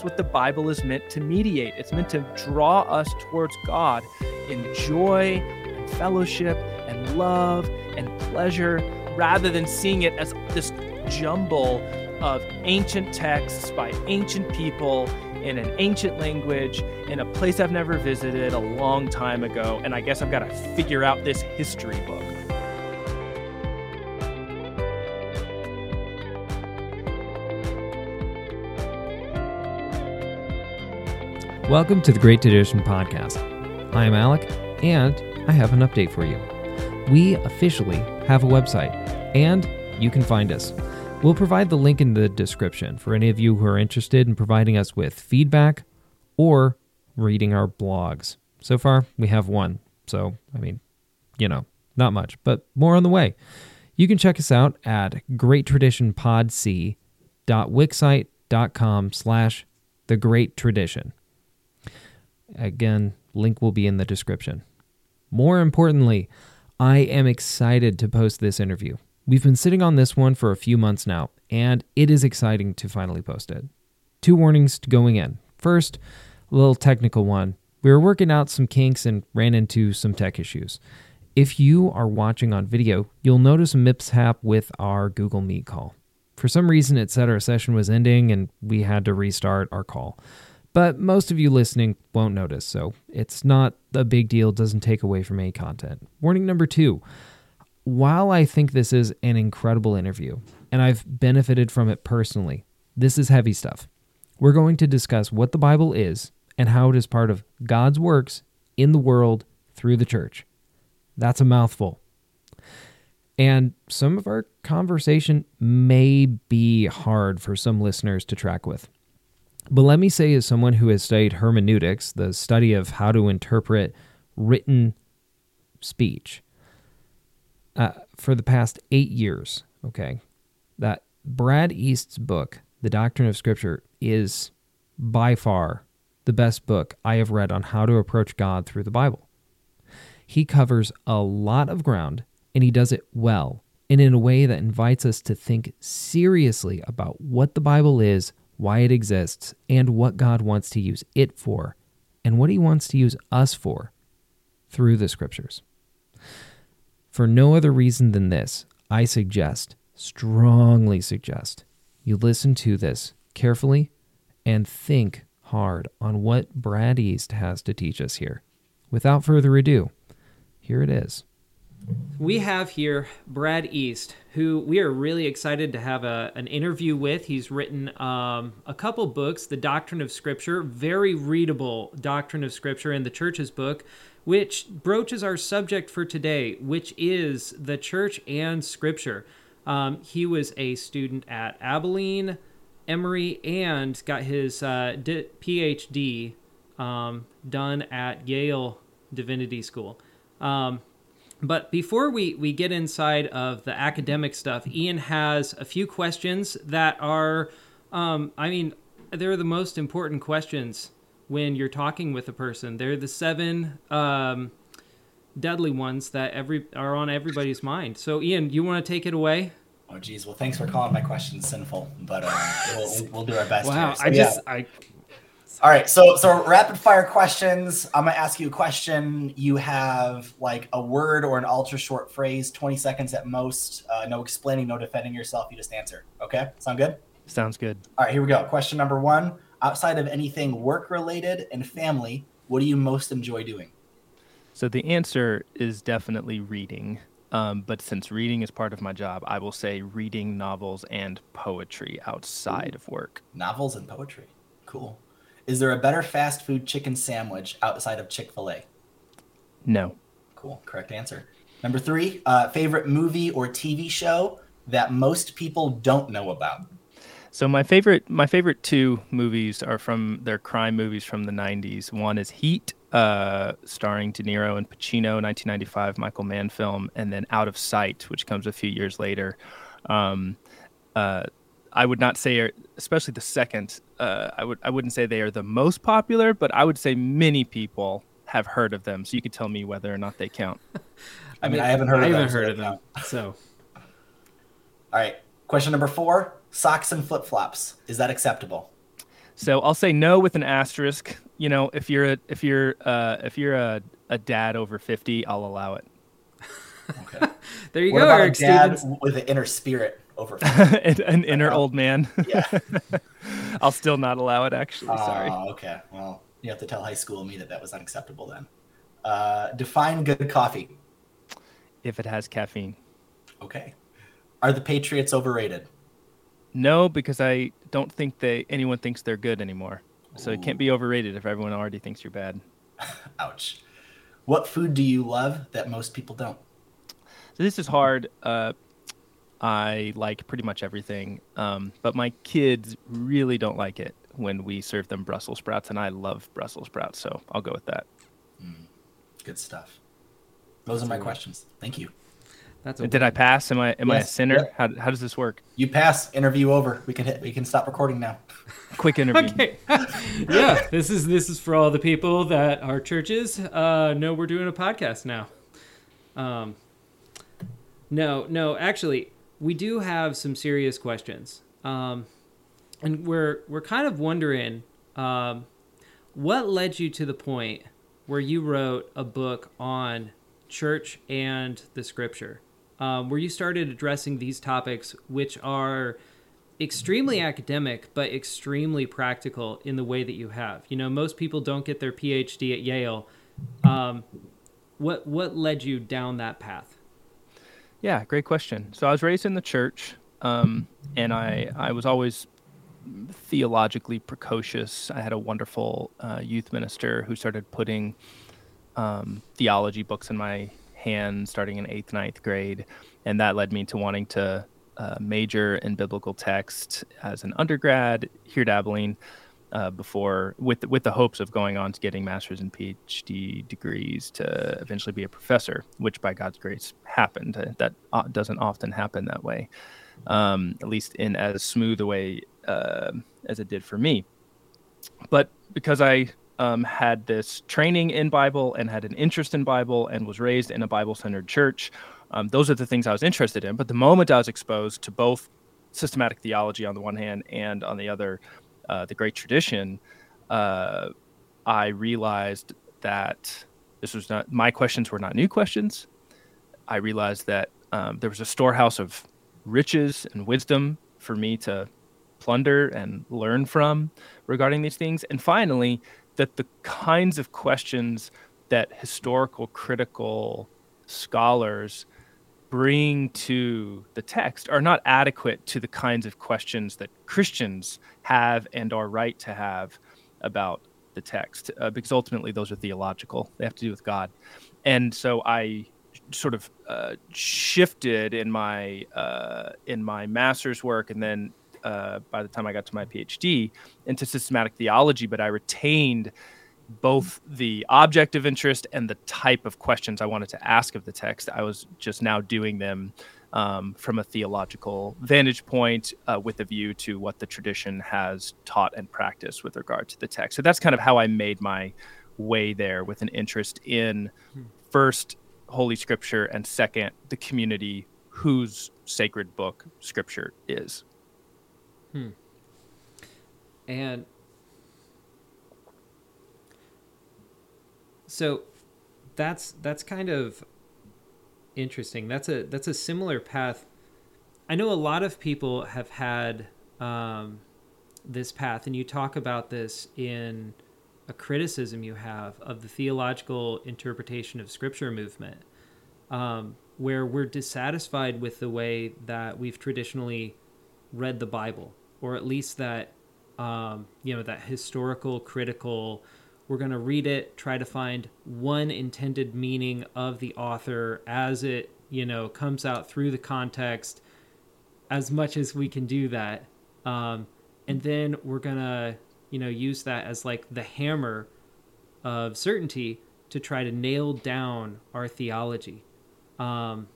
That's what the Bible is meant to mediate. It's meant to draw us towards God in joy and fellowship and love and pleasure rather than seeing it as this jumble of ancient texts by ancient people in an ancient language in a place I've never visited a long time ago. And I guess I've got to figure out this history book. Welcome to the Great Tradition Podcast. I am Alec, and I have an update for you. We officially have a website, and you can find us. We'll provide the link in the description for any of you who are interested in providing us with feedback or reading our blogs. So far, we have one. So, I mean, you know, not much, but more on the way. You can check us out at greattraditionpodc.wixsite.com slash the great tradition. Again, link will be in the description. More importantly, I am excited to post this interview. We've been sitting on this one for a few months now, and it is exciting to finally post it. Two warnings going in. First, a little technical one. We were working out some kinks and ran into some tech issues. If you are watching on video, you'll notice a mishap with our Google Meet call. For some reason, it said our session was ending and we had to restart our call. But most of you listening won't notice, so it's not a big deal, doesn't take away from any content. Warning number two while I think this is an incredible interview, and I've benefited from it personally, this is heavy stuff. We're going to discuss what the Bible is and how it is part of God's works in the world through the church. That's a mouthful. And some of our conversation may be hard for some listeners to track with. But let me say, as someone who has studied hermeneutics, the study of how to interpret written speech, uh, for the past eight years, okay, that Brad East's book, The Doctrine of Scripture, is by far the best book I have read on how to approach God through the Bible. He covers a lot of ground and he does it well and in a way that invites us to think seriously about what the Bible is, why it exists, and what God wants to use it for, and what He wants to use us for through the Scriptures. For no other reason than this, I suggest, strongly suggest, you listen to this carefully and think hard on what Brad East has to teach us here. Without further ado, here it is. We have here Brad East, who we are really excited to have a, an interview with. He's written um, a couple books, The Doctrine of Scripture, very readable Doctrine of Scripture, and the Church's book, which broaches our subject for today, which is the church and Scripture. Um, he was a student at Abilene, Emory, and got his uh, PhD um, done at Yale Divinity School. Um, but before we, we get inside of the academic stuff, Ian has a few questions that are, um, I mean, they're the most important questions when you're talking with a person. They're the seven um, deadly ones that every are on everybody's mind. So, Ian, you want to take it away? Oh, geez. Well, thanks for calling my questions sinful, but um, we'll, we'll, do our best. Wow, so, I just yeah. I all right, so so rapid fire questions. I'm gonna ask you a question. You have like a word or an ultra short phrase, 20 seconds at most. Uh, no explaining, no defending yourself. You just answer. Okay, sound good? Sounds good. All right, here we go. Question number one. Outside of anything work related and family, what do you most enjoy doing? So the answer is definitely reading. Um, but since reading is part of my job, I will say reading novels and poetry outside Ooh. of work. Novels and poetry. Cool. Is there a better fast food chicken sandwich outside of Chick fil A? No. Cool. Correct answer. Number three, uh, favorite movie or TV show that most people don't know about? So my favorite my favorite two movies are from their crime movies from the 90s. One is Heat, uh, starring De Niro and Pacino, 1995 Michael Mann film, and then Out of Sight, which comes a few years later. Um, uh, I would not say, especially the second. Uh, I would I wouldn't say they are the most popular, but I would say many people have heard of them. So you could tell me whether or not they count. I mean, I haven't heard. I of haven't them, heard so of them. So, all right. Question number four: socks and flip flops. Is that acceptable? So I'll say no with an asterisk. You know, if you're a if you're uh, if you're a, a dad over fifty, I'll allow it. Okay. There you what go, about Eric a dad Stevens. with an inner spirit over? an, an inner Uh, old man. yeah. I'll still not allow it. Actually, sorry. Oh, okay. Well, you have to tell high school me that that was unacceptable then. Uh, define good coffee. If it has caffeine, Okay. Are the Patriots overrated? no, because I don't think they anyone thinks they're good anymore. So it can't be overrated if everyone already thinks you're bad. Ouch. What food do you love that most people don't? So this is hard. Uh, I like pretty much everything, um, but my kids really don't like it when we serve them Brussels sprouts, and I love Brussels sprouts, so I'll go with that. Good stuff. Those are my questions. Thank you. That's a Did I pass? Am I am I a sinner? yep. How, how does this work? You pass. Interview over. We can hit. We can stop recording now. Quick interview. Okay. yeah, this is this is for all the people that our churches uh, know we're doing a podcast now. Um, no, no, actually, we do have some serious questions, um, and we're we're kind of wondering um, what led you to the point where you wrote a book on church and the scripture, um, where you started addressing these topics, which are extremely academic but extremely practical in the way that you have. You know, most people don't get their PhD at Yale. Um, what what led you down that path? Yeah, great question. So I was raised in the church, um, and I I was always theologically precocious. I had a wonderful uh, youth minister who started putting um, theology books in my hands starting in eighth, ninth grade, and that led me to wanting to uh, major in biblical text as an undergrad here at Abilene. Uh, before, with with the hopes of going on to getting master's and PhD degrees to eventually be a professor, which by God's grace happened. Uh, That uh, doesn't often happen that way, um, at least in as smooth a way uh, as it did for me. But because I um, had this training in Bible and had an interest in Bible and was raised in a Bible centered church, um, those are the things I was interested in. But the moment I was exposed to both systematic theology on the one hand and on the other, uh, the great tradition, uh, I realized that this was not my questions were not new questions. I realized that um, there was a storehouse of riches and wisdom for me to plunder and learn from regarding these things. And finally, that the kinds of questions that historical critical scholars bring to the text are not adequate to the kinds of questions that Christians have and are right to have about the text, uh, because ultimately those are theological. They have to do with God. And so I sort of uh, shifted in my uh, in my master's work, and then uh, by the time I got to my PhD into systematic theology, but I retained both the object of interest and the type of questions I wanted to ask of the text. I was just now doing them um, from a theological vantage point uh, with a view to what the tradition has taught and practiced with regard to the text. So that's kind of how I made my way there with an interest in first Holy Scripture and second the community whose sacred book Scripture is. Hmm. And so that's that's kind of interesting. That's a that's a similar path. I know a lot of people have had um, this path, and you talk about this in a criticism you have of the theological interpretation of Scripture movement, um, where we're dissatisfied with the way that we've traditionally read the Bible, or at least that um, you know that historical critical we're going to read it try to find one intended meaning of the author as it you know comes out through the context as much as we can do that. Um, and then we're going to you know use that as like the hammer of certainty to try to nail down our theology. Um,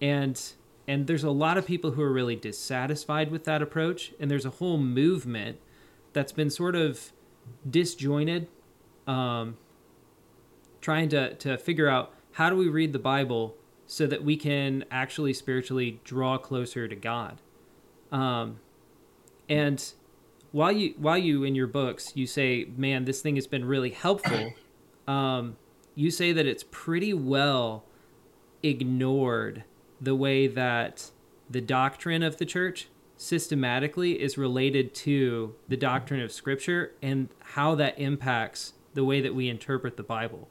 and and there's a lot of people who are really dissatisfied with that approach and there's a whole movement that's been sort of disjointed um, trying to, to figure out how do we read the bible so that we can actually spiritually draw closer to god um, and while you while you in your books you say, man, this thing has been really helpful. um, you say that it's pretty well ignored the way that the doctrine of the church systematically is related to the doctrine of scripture and how that impacts the way that we interpret the Bible.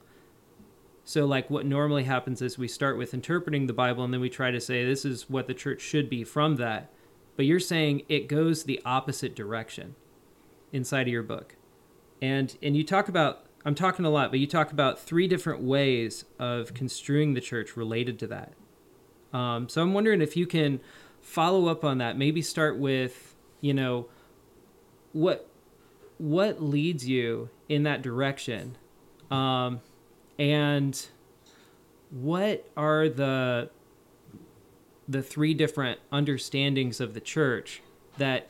So, like, what normally happens is we start with interpreting the Bible and then we try to say this is what the church should be from that. But you're saying it goes the opposite direction inside of your book. And and you talk about I'm talking a lot, but you talk about three different ways of construing the church related to that. Um, so I'm wondering if you can follow up on that. Maybe start with, you know, what what leads you in that direction, um, and what are the the three different understandings of the church that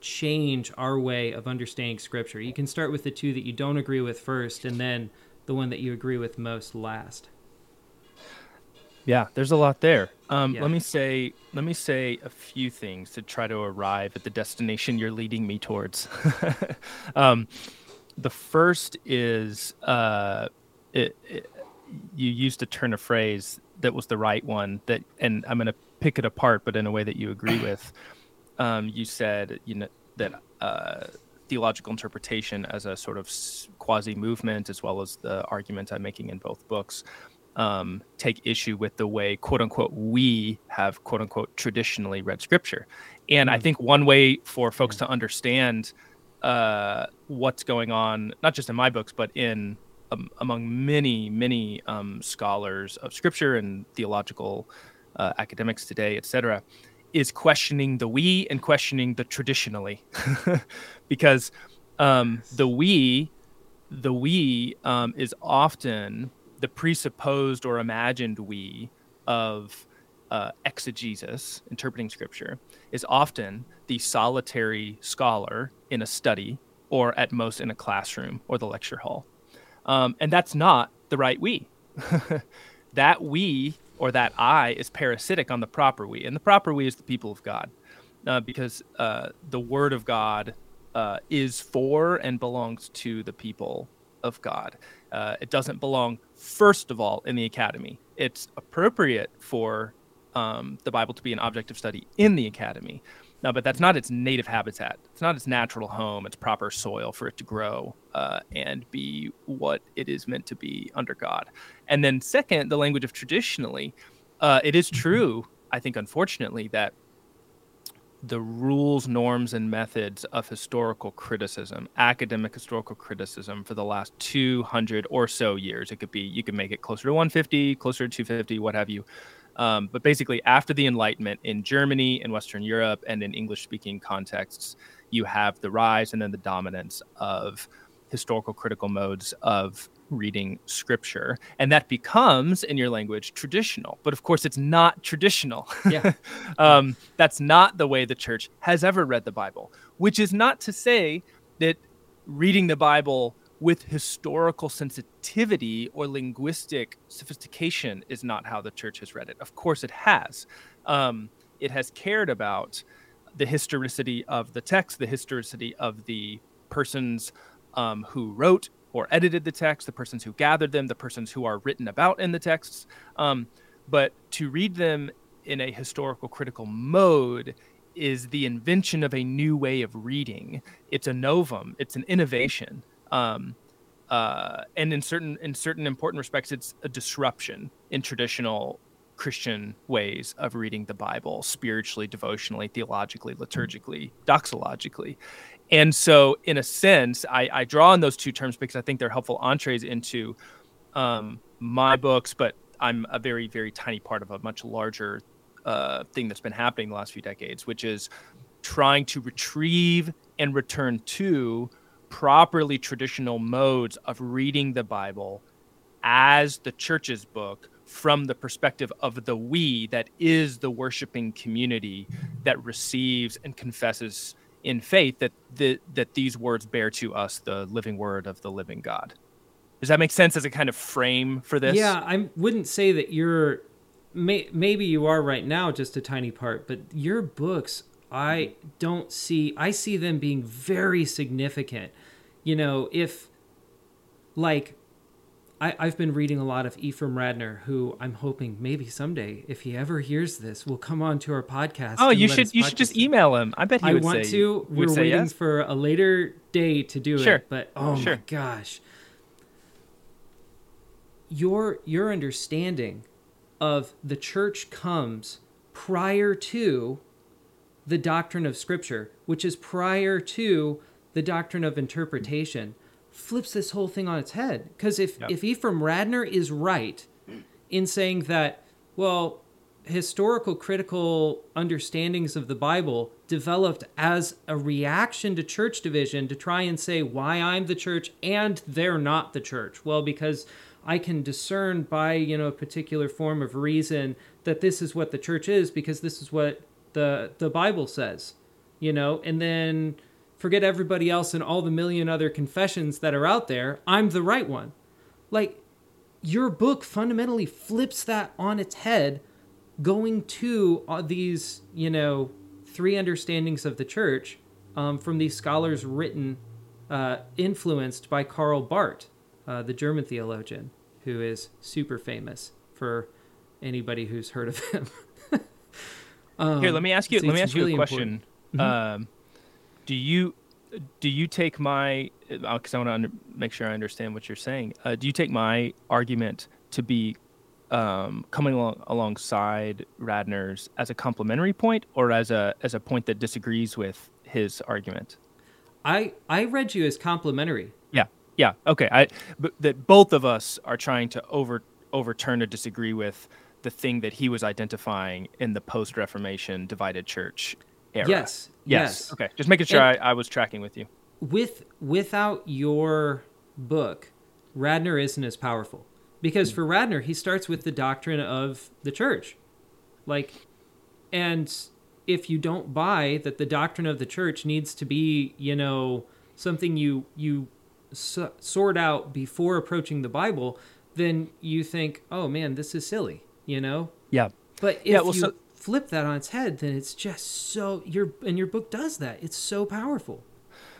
change our way of understanding scripture. You can start with the two that you don't agree with first and then the one that you agree with most last. Yeah, there's a lot there. Um, yeah. Let me say, let me say a few things to try to arrive at the destination you're leading me towards. um, the first is uh, it, it, you used a turn of phrase that was the right one. That, and I'm going to pick it apart, but in a way that you agree with. Um, you said, you know, that uh, theological interpretation as a sort of quasi movement, as well as the argument I'm making in both books um, take issue with the way, quote unquote, we have, quote unquote, traditionally read scripture. And mm. I hmm. think one way for folks to understand uh, what's going on, not just in my books, but in um, among many, many um, scholars of scripture and theological uh, academics today, et cetera, is questioning the we and questioning the traditionally. because um, the we, the we um, is often the presupposed or imagined we of uh, exegesis, interpreting scripture, is often the solitary scholar in a study or at most in a classroom or the lecture hall. Um, and that's not the right we. that we or that I is parasitic on the proper we. And the proper we is the people of God uh, because uh, the word of God uh, is for and belongs to the people of God. Uh, it doesn't belong, first of all, in the academy. It's appropriate for um, the Bible to be an object of study in the academy. No, but that's not its native habitat. It's not its natural home, its proper soil for it to grow uh, and be what it is meant to be under God. And then, second, the language of traditionally. Uh, it is mm-hmm. true, I think, unfortunately, that the rules, norms, and methods of historical criticism, academic historical criticism for the last 200 or so years. It could be, you could make it closer to 150, closer to 250, what have you. Um, but basically, after the Enlightenment in Germany, in Western Europe, and in English speaking contexts, you have the rise and then the dominance of historical critical modes of reading scripture and that becomes in your language traditional. But of course it's not traditional. Yeah. um, that's not the way the church has ever read the bible which is not to say that reading the bible with historical sensitivity or linguistic sophistication is not how the church has read it. Of course it has. Um, it has cared about the historicity of the text the historicity of the persons um, who wrote or edited the text, the persons who gathered them, the persons who are written about in the texts. Um, but to read them in a historical critical mode is the invention of a new way of reading. It's a novum. It's an innovation. Um, uh, and in certain in certain important respects, it's a disruption in traditional Christian ways of reading the Bible, spiritually, devotionally, theologically, liturgically, doxologically. And so, in a sense, I, I draw on those two terms because I think they're helpful entrees into um, my books, but I'm a very, very tiny part of a much larger uh, thing that's been happening the last few decades, which is trying to retrieve and return to properly traditional modes of reading the Bible as the church's book from the perspective of the we that is the worshiping community that receives and confesses in faith that the, that these words bear to us the living word of the living God. Does that make sense as a kind of frame for this? Yeah, I wouldn't say that you're may, maybe you are right now just a tiny part, but your books I don't see I see them being very significant. You know, if like I, I've been reading a lot of Ephraim Radner, who I'm hoping maybe someday, if he ever hears this, will come on to our podcast. Oh, you should you should just email him. I bet he would say. I would want say, to. We're waiting yes. for a later day to do Sure. it, but oh Sure. my gosh, your your understanding of the church comes prior to the doctrine of Scripture, which is prior to the doctrine of interpretation, flips this whole thing on its head. Because if Yep. if Ephraim Radner is right in saying that, well, historical critical understandings of the Bible developed as a reaction to church division to try and say why I'm the church and they're not the church. Well, because I can discern by, you know, a particular form of reason that this is what the church is because this is what the the Bible says. You know, and then forget everybody else and all the million other confessions that are out there. I'm the right one. Like your book fundamentally flips that on its head going to these you know three understandings of the church um, from these scholars written uh, influenced by karl barth uh, the german theologian who is super famous for anybody who's heard of him um, Here, let me ask you. let me ask you a question. Mhm. Um, do you do you take my? Because I want to under, make sure I understand what you're saying. Uh, do you take my argument to be um, coming along, alongside Radner's as a complementary point, or as a as a point that disagrees with his argument? i i read you as complementary Yeah, yeah, okay. I but that both of us are trying to over overturn or disagree with the thing that he was identifying in the post-Reformation divided church era. yes yes Okay, just making sure I, I was tracking with you. with without your book, Radner isn't as powerful because hmm. for Radner he starts with the doctrine of the church, like, and if you don't buy that the doctrine of the church needs to be, you know, something you you so- sort out before approaching the Bible, then you think, oh man, this is silly, you know. Yeah. But if Yeah, well, you so- flip that on its head, then it's just so your and your book does that. It's so powerful.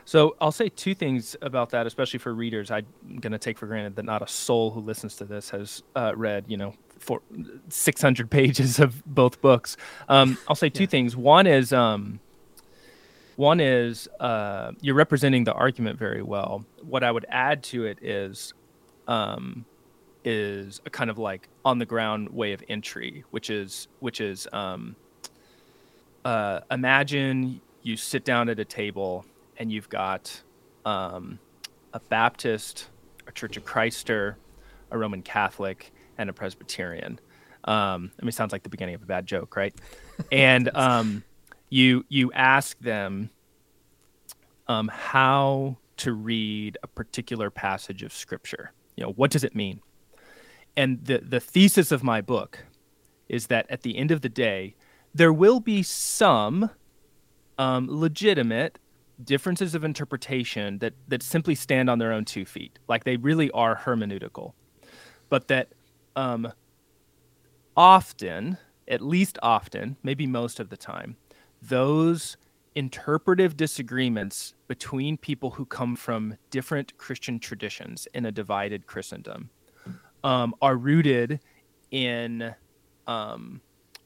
So I'll say two things about that, especially for readers. I'm going to take for granted that not a soul who listens to this has uh, read, you know, for 600 pages of both books. Um, I'll say two Yeah. things. One is, um, one is uh, you're representing the argument very well. What I would add to it is, um, is a kind of like on the ground way of entry, which is which is um, uh, imagine you sit down at a table and you've got um, a Baptist, a Church of Christer, a Roman Catholic, and a Presbyterian. Um, I mean, it sounds like the beginning of a bad joke, right? and um, you you ask them um, how to read a particular passage of Scripture. You know, what does it mean? And the the thesis of my book is that at the end of the day, there will be some um, legitimate differences of interpretation that that simply stand on their own two feet, like they really are hermeneutical, but that um, often, at least often, maybe most of the time, those interpretive disagreements between people who come from different Christian traditions in a divided Christendom um, are rooted in um,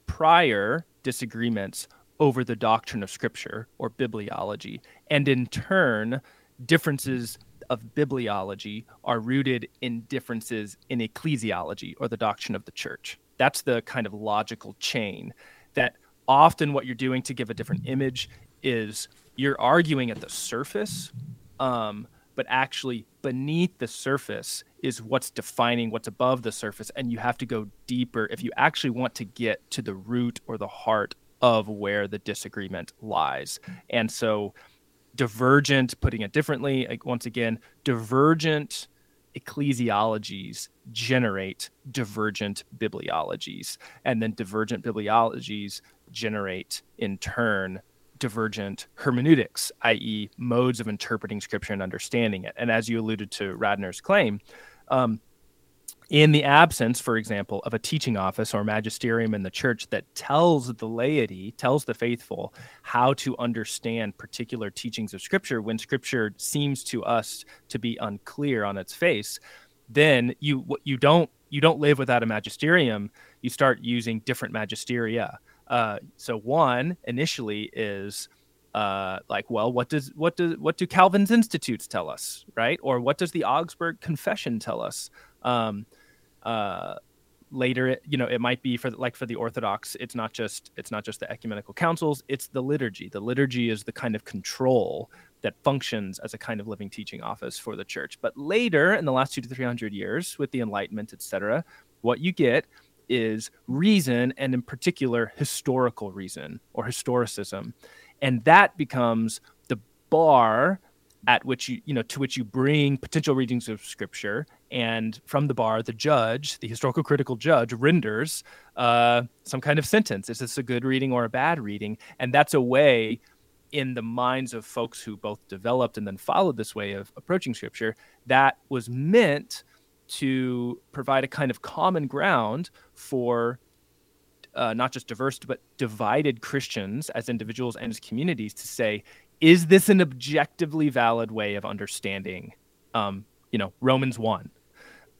prior disagreements over the doctrine of Scripture or bibliology, and in turn, differences of bibliology are rooted in differences in ecclesiology or the doctrine of the church. That's the kind of logical chain that often what you're doing to give a different image is you're arguing at the surface, um, but actually beneath the surface is what's defining what's above the surface. And you have to go deeper if you actually want to get to the root or the heart of where the disagreement lies. And so, divergent, putting it differently, like, once again, divergent ecclesiologies generate divergent bibliologies. And then divergent bibliologies generate, in turn, divergent hermeneutics, i.e., modes of interpreting scripture and understanding it. And as you alluded to Radner's claim, um, in the absence, for example, of a teaching office or magisterium in the church that tells the laity, tells the faithful how to understand particular teachings of Scripture when Scripture seems to us to be unclear on its face, then you you don't you don't live without a magisterium. You start using different magisteria. Uh, so one initially is uh, like, well, what does what does what do Calvin's institutes tell us, right? Or what does the Augsburg Confession tell us? Um, uh, later, it, you know, it might be for like for the Orthodox, it's not just it's not just the ecumenical councils; it's the liturgy. The liturgy is the kind of control that functions as a kind of living teaching office for the church. But later, in the last two to three hundred years, with the Enlightenment, etc., what you get is reason, and in particular, historical reason or historicism. And that becomes the bar at which you you know to which you bring potential readings of scripture. And from the bar the judge the historical critical judge renders uh, some kind of sentence. Is this a good reading or a bad reading? And that's a way in the minds of folks who both developed and then followed this way of approaching scripture that was meant to provide a kind of common ground for uh, not just diverse but divided Christians as individuals and as communities to say, is this an objectively valid way of understanding, um, you know, Romans one?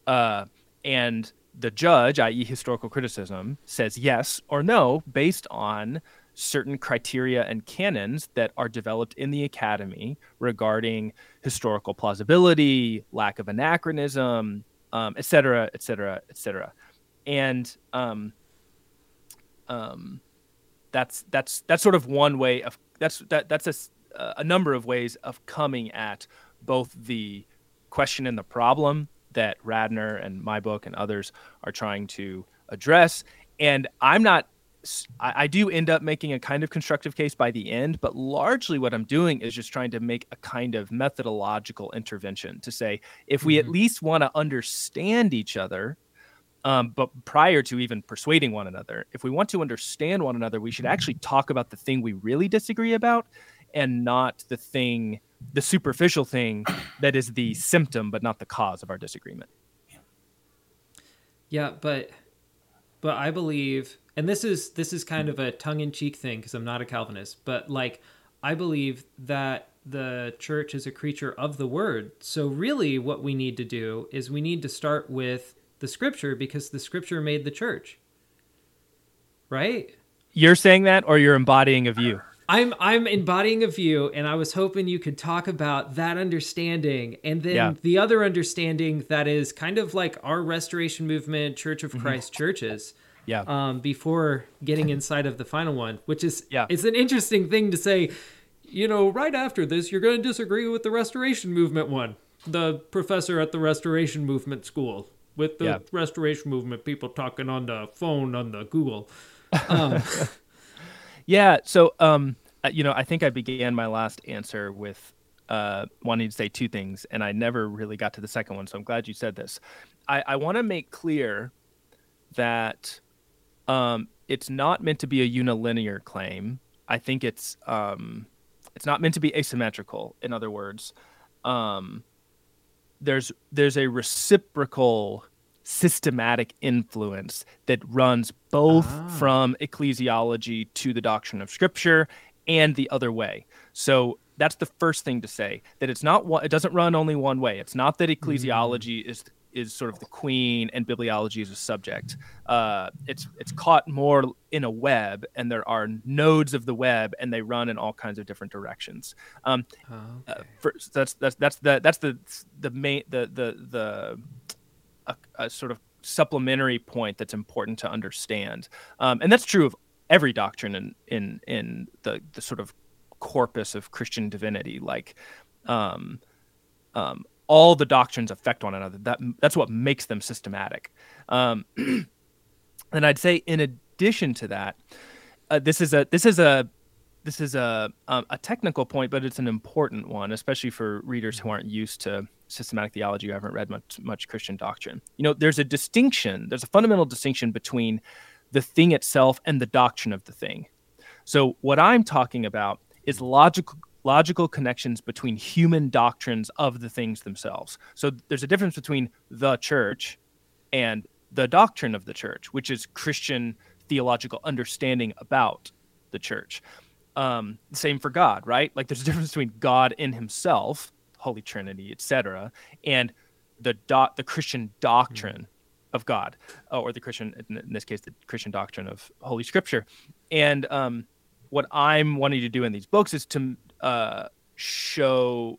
Uh, and the judge, i.e., historical criticism, says yes or no based on certain criteria and canons that are developed in the academy regarding historical plausibility, lack of anachronism, um, et cetera, et cetera, et cetera. And um, um, that's that's that's sort of one way of that's that that's a, a number of ways of coming at both the question and the problem that Radner and my book and others are trying to address. And I'm not I, I, do end up making a kind of constructive case by the end, but largely what I'm doing is just trying to make a kind of methodological intervention to say if we mm-hmm. at least want to understand each other, um, but prior to even persuading one another, if we want to understand one another, we should actually talk about the thing we really disagree about and not the thing, the superficial thing that is the symptom, but not the cause of our disagreement. Yeah, but but I believe and this is this is kind of a tongue-in-cheek thing because I'm not a Calvinist, but like I believe that the church is a creature of the word. So really what we need to do is we need to start with the scripture because the scripture made the church. Right? You're saying that or you're embodying a view? I'm I'm embodying a view and I was hoping you could talk about that understanding and then yeah. the other understanding that is kind of like our restoration movement Church of mm-hmm. Christ mm-hmm. churches. Yeah. Um, before getting inside of the final one, which is yeah. it's an interesting thing to say, you know, right after this you're going to disagree with the restoration movement one. The professor at the restoration movement school with the yeah. restoration movement people talking on the phone on the Google. Um, yeah. So, um, uh, you know, I think I began my last answer with uh, wanting to say two things, and I never really got to the second one. So I'm glad you said this. I, I want to make clear that um, it's not meant to be a unilinear claim. I think it's um, it's not meant to be asymmetrical. In other words, um, there's there's a reciprocal systematic influence that runs both ah. from ecclesiology to the doctrine of scripture and the other way. So that's the first thing to say that it's not one, it doesn't run only one way. It's not that ecclesiology mm. is is sort of the queen and bibliology is a subject. Uh, it's it's caught more in a web, and there are nodes of the web, and they run in all kinds of different directions. Um, oh, okay. uh, for, that's that's that's the that's the the main the the the a, a sort of supplementary point that's important to understand, um, and that's true of every doctrine in in in the the sort of corpus of Christian divinity, like. Um, um, all the doctrines affect one another. That that's what makes them systematic. Um, and I'd say, in addition to that, uh, this is a this is a this is a um, a technical point, but it's an important one, especially for readers who aren't used to systematic theology who haven't read much much Christian doctrine. You know, there's a distinction. There's a fundamental distinction between the thing itself and the doctrine of the thing. So what I'm talking about is logical logical connections between human doctrines of the things themselves. So there's a difference between the church and the doctrine of the church, which is Christian theological understanding about the church. Um, same for God, right? Like there's a difference between God in Himself, Holy Trinity, etc., and the dot the Christian doctrine of God, uh, or the Christian in this case the Christian doctrine of Holy Scripture. And um, what I'm wanting to do in these books is to uh, show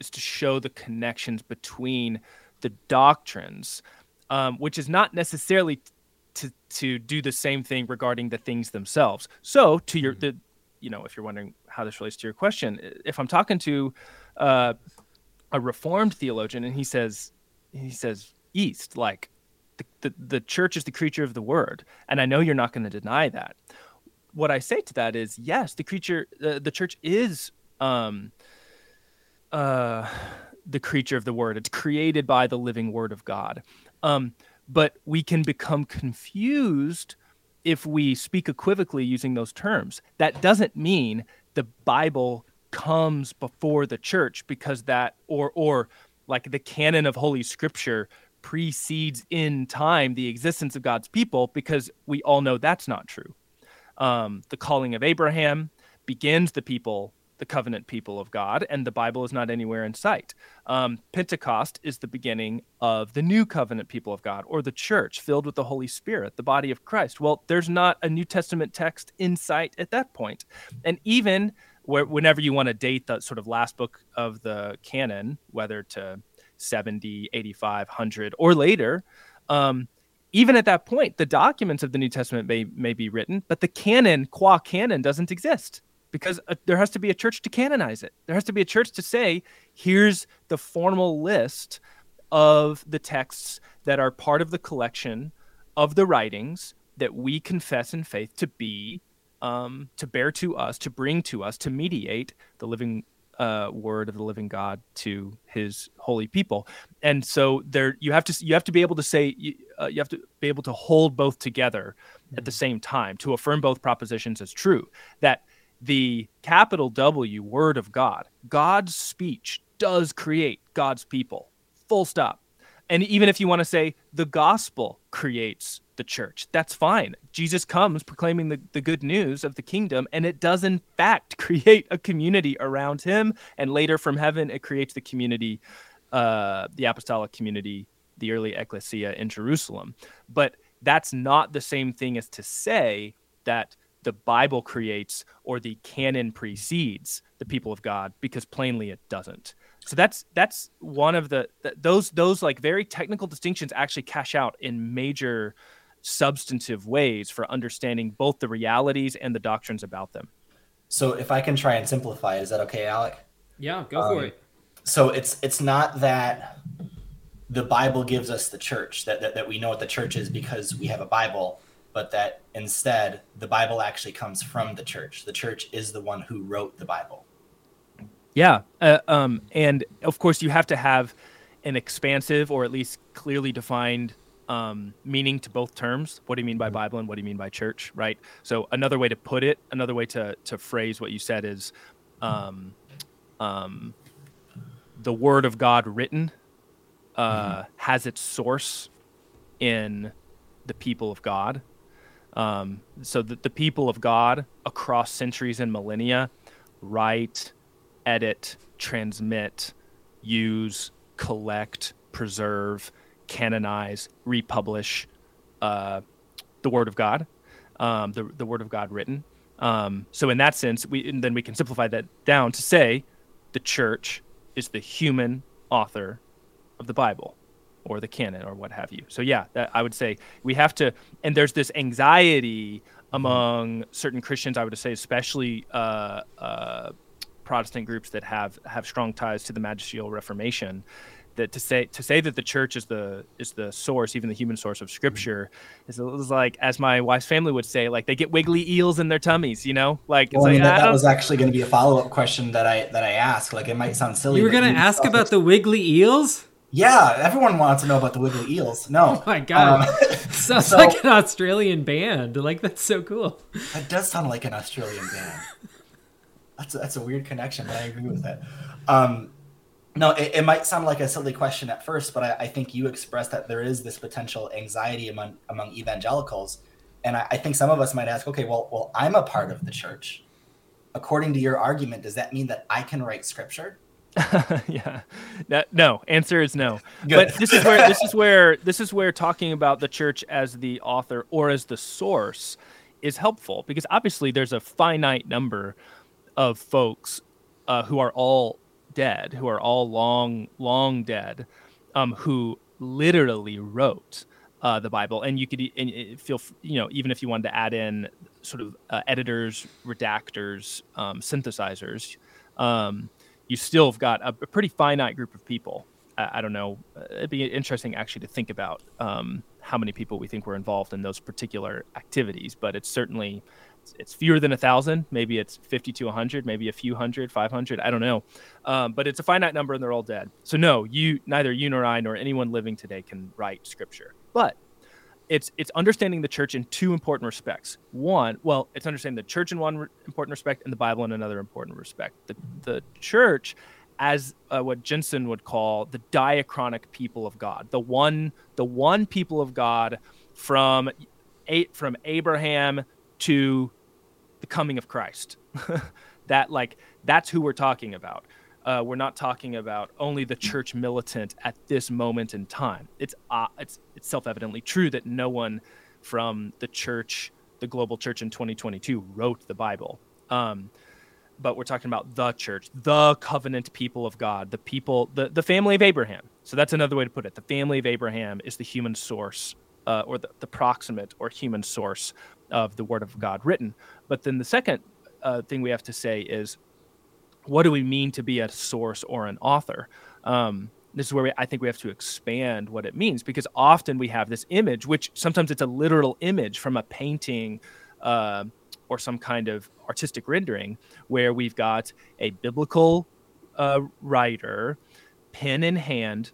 is to show the connections between the doctrines, um, which is not necessarily to to do the same thing regarding the things themselves. So to your the you know if you're wondering how this relates to your question, if I'm talking to uh, a reformed theologian and he says he says east like the, the, the church is the creature of the word and i know you're not going to deny that. What i say to that is yes the creature uh, the church is um uh the creature of the word. It's created by the living word of god. Um but we can become confused if we speak equivocally using those terms. That doesn't mean the bible comes before the church because that or or like the canon of holy scripture precedes in time the existence of God's people because we all know that's not true. Um, the calling of Abraham begins the people, the covenant people of God, and the Bible is not anywhere in sight. Um, Pentecost is the beginning of the new covenant people of God, or the church filled with the Holy Spirit, the body of Christ. Well, there's not a New Testament text in sight at that point. And even whenever you want to date the sort of last book of the canon, whether to 70, 85, 100, or later, um, even at that point, the documents of the New Testament may, may be written, but the canon, qua canon, doesn't exist because uh, there has to be a church to canonize it. There has to be a church to say, here's the formal list of the texts that are part of the collection of the writings that we confess in faith to be um, to bear to us, to bring to us, to mediate the living uh, word of the living God to His holy people. And so there, you have to you have to be able to say you, uh, you have to be able to hold both together mm-hmm. at the mm-hmm. same time to affirm both propositions as true. That the capital W word of God, God's speech, does create God's people. Full stop. And even if you want to say the gospel creates the church. That's fine. Jesus comes proclaiming the, the good news of the kingdom, and it does, in fact, create a community around him. And later from heaven, it creates the community, uh, the apostolic community, the early ecclesia in Jerusalem. But that's not the same thing as to say that the Bible creates or the canon precedes the people of God, because plainly it doesn't. So that's that's one of the those those like very technical distinctions actually cash out in major substantive ways for understanding both the realities and the doctrines about them. So if I can try and simplify, is that okay, Alec? Yeah, go um, for it. So it's it's not that the Bible gives us the church that, that that we know what the church is because we have a Bible, but that instead the Bible actually comes from the church. The church is the one who wrote the Bible. Yeah, uh, um, and of course you have to have an expansive or at least clearly defined um, meaning to both terms. What do you mean by mm-hmm. Bible and what do you mean by church, right? So another way to put it, another way to to phrase what you said is, um, um, the Word of God written uh, mm-hmm. has its source in the people of God. Um, so that the people of God across centuries and millennia write, edit, transmit, use, collect, preserve, canonize, republish uh, the Word of God, um, the the Word of God written. Um, so in that sense, we then we can simplify that down to say the Church is the human author of the Bible or the canon or what have you. So yeah, that, I would say we have to, and there's this anxiety among certain Christians. I would say, especially uh, uh, Protestant groups that have have strong ties to the Magisterial Reformation, that to say to say that the church is the is the source, even the human source of scripture, is, is like as my wife's family would say, like they get wiggly eels in their tummies, you know. Like, well, like I mean, that, that was actually going to be a follow up question that I that I asked. Like it might sound silly. You were going to ask about the wiggly eels. Yeah, everyone wants to know about the wiggly eels. No, oh my god, um, sounds so, like an Australian band. Like that's so cool. That does sound like an Australian band. That's a, that's a weird connection, but I agree with that. Um, No, it, it, might sound like a silly question at first, but I, I, think you expressed that there is this potential anxiety among among evangelicals, and I, I think some of us might ask, okay, well, well, I'm a part of the church. According to your argument, does that mean that I can write scripture? yeah. no, answer is no. Good. But this is where this is where this is where talking about the church as the author or as the source is helpful because obviously there's a finite number of folks uh, who are all dead, who are all long, long dead, um, who literally wrote uh, the Bible. And you could and feel, you know, even if you wanted to add in sort of uh, editors, redactors, um, synthesizers, um, you still have got a, a, pretty finite group of people. I, I, don't know. Uh, it'd be interesting actually to think about um, how many people we think were involved in those particular activities, but it's certainly it's fewer than a thousand. Maybe it's 50 to 100, maybe a few hundred, 500. I don't know. Um, but it's a finite number and they're all dead. So, no, you, neither you nor I nor anyone living today can write scripture. But it's it's understanding the church in two important respects. One, well, it's understanding the church in one re- important respect and the Bible in another important respect. The, the church as uh, what Jenson would call the diachronic people of God, the one the one people of God from eight from Abraham to the coming of Christ. that like that's who we're talking about. Uh, we're not talking about only the church militant at this moment in time. It's uh, it's it's self-evidently true that no one from the church, the global church in 2022, wrote the Bible. Um, but we're talking about the church, the covenant people of God, the people, the, the family of Abraham. So that's another way to put it. The family of Abraham is the human source, uh, or the, the proximate or human source of the Word of God written. But then the second uh, thing we have to say is, what do we mean to be a source or an author? Um, this is where we, I think we have to expand what it means because often we have this image, which sometimes it's a literal image from a painting uh, or some kind of artistic rendering, where we've got a biblical uh, writer, pen in hand,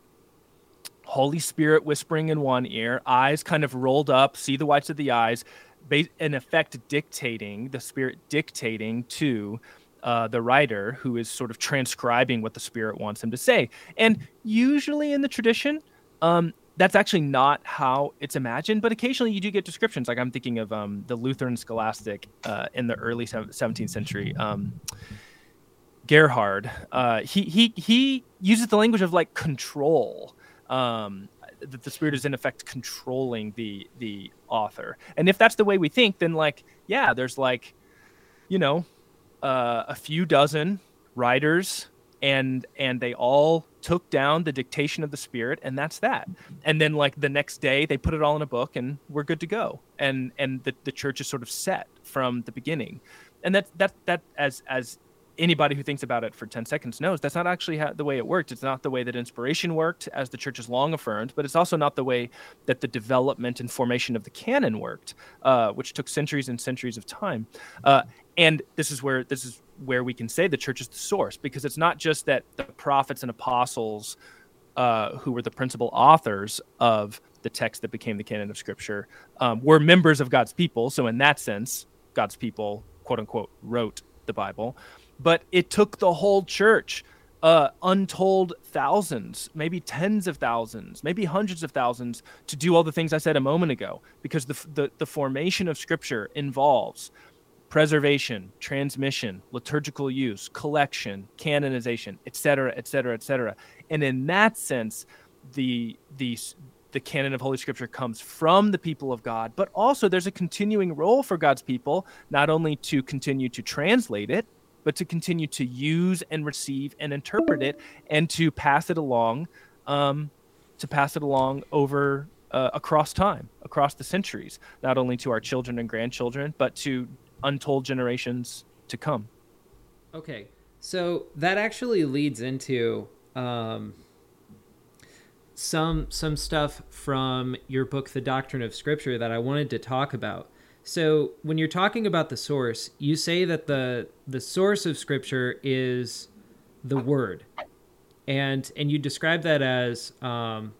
Holy Spirit whispering in one ear, eyes kind of rolled up, see the whites of the eyes, in effect dictating the spirit dictating to uh, the writer who is sort of transcribing what the spirit wants him to say. And usually in the tradition um, that's actually not how it's imagined but occasionally you do get descriptions. Like i'm thinking of um, the lutheran scholastic uh, in the early 17th century um, gerhard. Uh, he, he, he uses the language of like control. Um, that the spirit is in effect controlling the the author. And if that's the way we think, then like yeah, there's like you know uh, a few dozen writers and and they all took down the dictation of the spirit and that's that. And then like the next day they put it all in a book and we're good to go. And and the, the church is sort of set from the beginning. And that that that as as anybody who thinks about it for 10 seconds knows that's not actually how, the way it worked. It's not the way that inspiration worked, as the church has long affirmed, but it's also not the way that the development and formation of the canon worked, uh, which took centuries and centuries of time. Uh, and this is where this is where we can say the church is the source, because it's not just that the prophets and apostles uh, who were the principal authors of the text that became the canon of Scripture um, were members of God's people. So in that sense, God's people, quote unquote, wrote the Bible but it took the whole church uh, untold thousands, maybe tens of thousands, maybe hundreds of thousands to do all the things I said a moment ago, because the, the, the formation of Scripture involves preservation, transmission, liturgical use, collection, canonization, etc., etc., etc. And in that sense, the the the canon of Holy Scripture comes from the people of God, but also there's a continuing role for God's people, not only to continue to translate it, but to continue to use and receive and interpret it and to pass it along, um, to pass it along over uh, across time, across the centuries, not only to our children and grandchildren, but to untold generations to come. Okay, so that actually leads into um, some some stuff from your book, The Doctrine of Scripture, that I wanted to talk about. So when you're talking about the source, you say that the the source of scripture is the word, and and you describe that as um,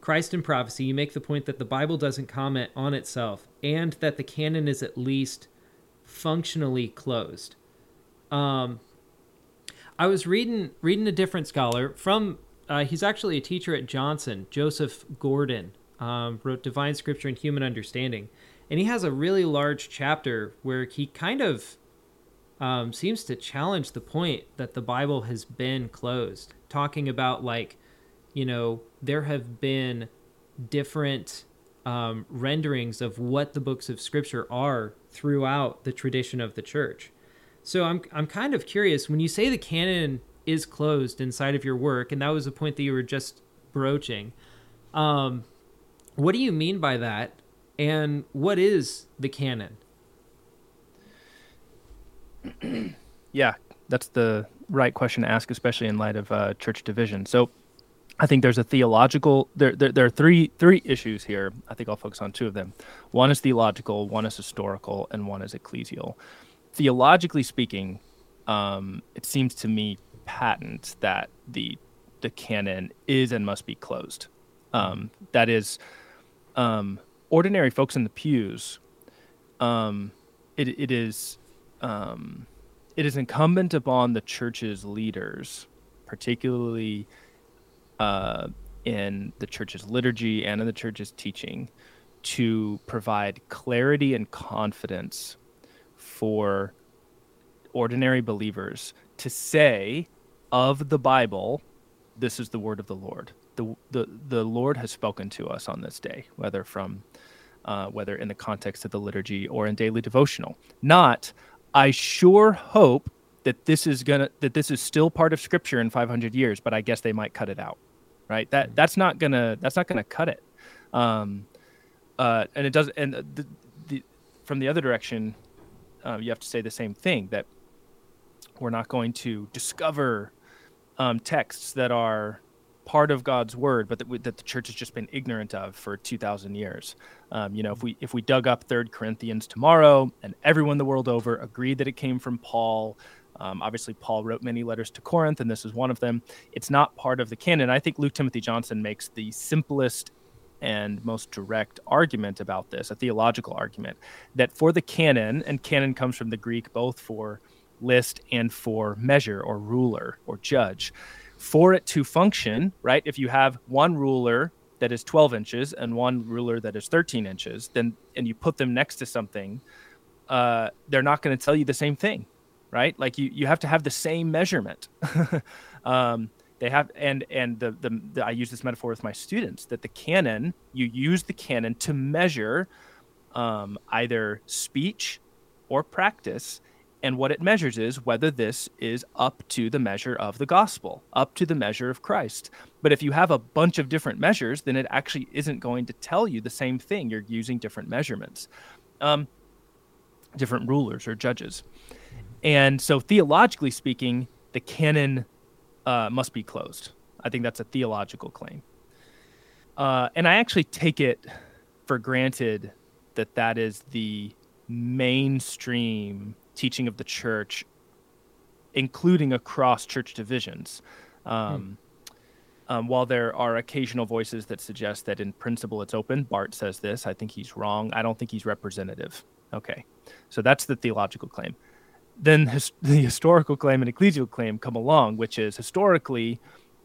Christ and prophecy. You make the point that the Bible doesn't comment on itself, and that the canon is at least functionally closed. Um, I was reading reading a different scholar from. Uh, he's actually a teacher at Johnson. Joseph Gordon um, wrote Divine Scripture and Human Understanding, and he has a really large chapter where he kind of um, seems to challenge the point that the Bible has been closed, talking about like, you know, there have been different um, renderings of what the books of Scripture are throughout the tradition of the church. So I'm I'm kind of curious when you say the canon is closed inside of your work, and that was a point that you were just broaching. Um, what do you mean by that? And what is the canon? yeah, that's the right question to ask, especially in light of uh, church division. So, I think there's a theological. There, there, there are three three issues here. I think I'll focus on two of them. One is theological, one is historical, and one is ecclesial. Theologically speaking, um, it seems to me patent that the the canon is and must be closed. Um, that is, um, ordinary folks in the pews. Um, it it is um, it is incumbent upon the church's leaders, particularly uh, in the church's liturgy and in the church's teaching, to provide clarity and confidence for ordinary believers to say of the Bible, this is the word of the Lord. The, the, the Lord has spoken to us on this day, whether from uh, whether in the context of the liturgy or in daily devotional. Not, I sure hope that this is gonna that this is still part of Scripture in 500 years, but I guess they might cut it out, right? That mm-hmm. that's not gonna that's not gonna cut it. Um, uh, and it does. And the, the from the other direction, uh, you have to say the same thing that we're not going to discover um, texts that are part of God's word, but that, we, that the church has just been ignorant of for 2,000 years. Um, you know, if we if we dug up Third Corinthians tomorrow, and everyone the world over agreed that it came from Paul. Um, obviously, Paul wrote many letters to Corinth, and this is one of them. It's not part of the canon. I think Luke Timothy Johnson makes the simplest and most direct argument about this, a theological argument, that for the canon, and canon comes from the Greek both for list and for measure or ruler or judge for it to function, right? If you have one ruler that is 12 inches and one ruler that is 13 inches, then and you put them next to something, uh, they're not going to tell you the same thing, right? Like you you have to have the same measurement. um, they have and and the, the, the I use this metaphor with my students that the canon you use the canon to measure um, either speech or practice and what it measures is whether this is up to the measure of the gospel, up to the measure of Christ. But if you have a bunch of different measures, then it actually isn't going to tell you the same thing. You're using different measurements, um, different rulers or judges. And so, theologically speaking, the canon uh, must be closed. I think that's a theological claim. Uh, and I actually take it for granted that that is the mainstream teaching of the church, including across church divisions. Um, hmm. um, while there are occasional voices that suggest that in principle it's open, Barth says this. I think he's wrong. I don't think he's representative. Okay, so that's the theological claim. Then his, the historical claim and ecclesial claim come along, which is historically,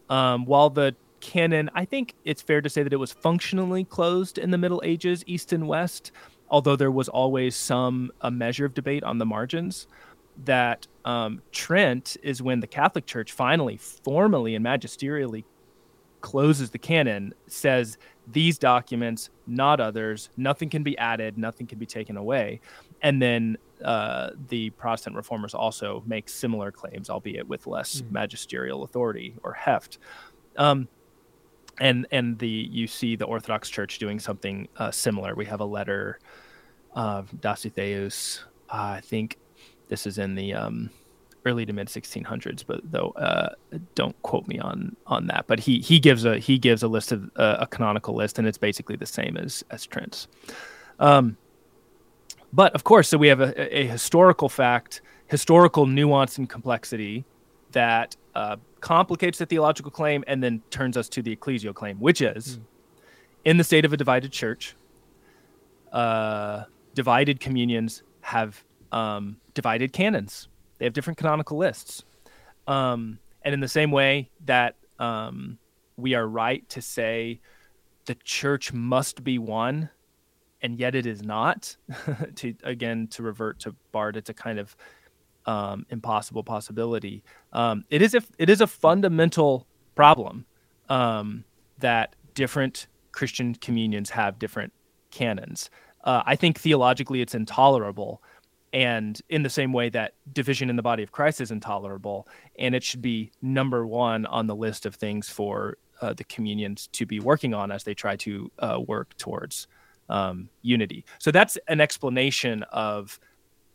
um, while the canon, I think it's fair to say that it was functionally closed in the Middle Ages, East and West although there was always some a measure of debate on the margins that um, Trent is when the Catholic Church finally, formally and magisterially closes the canon, says these documents, not others, nothing can be added, nothing can be taken away. And then uh, the Protestant reformers also make similar claims, albeit with less mm. magisterial authority or heft. Um, and and the you see the Orthodox Church doing something uh, similar. We have a letter of Dositheus. Uh, I think this is in the um, early to mid 1600s, but though uh, don't quote me on on that. But he he gives a he gives a list of uh, a canonical list, and it's basically the same as as Trent's. Um, but of course, so we have a, a historical fact, historical nuance and complexity that uh, complicates the theological claim and then turns us to the ecclesial claim, which is mm. in the state of a divided church, uh, divided communions have um, divided canons. They have different canonical lists. Um, and in the same way that um, we are right to say the church must be one, and yet it is not. to again to revert to Barth, it's a kind of um, impossible possibility. Um, it is a it is a fundamental problem um, that different Christian communions have different canons. Uh, I think theologically it's intolerable, and in the same way that division in the body of Christ is intolerable, and it should be number one on the list of things for uh, the communions to be working on as they try to uh, work towards um, unity. So that's an explanation of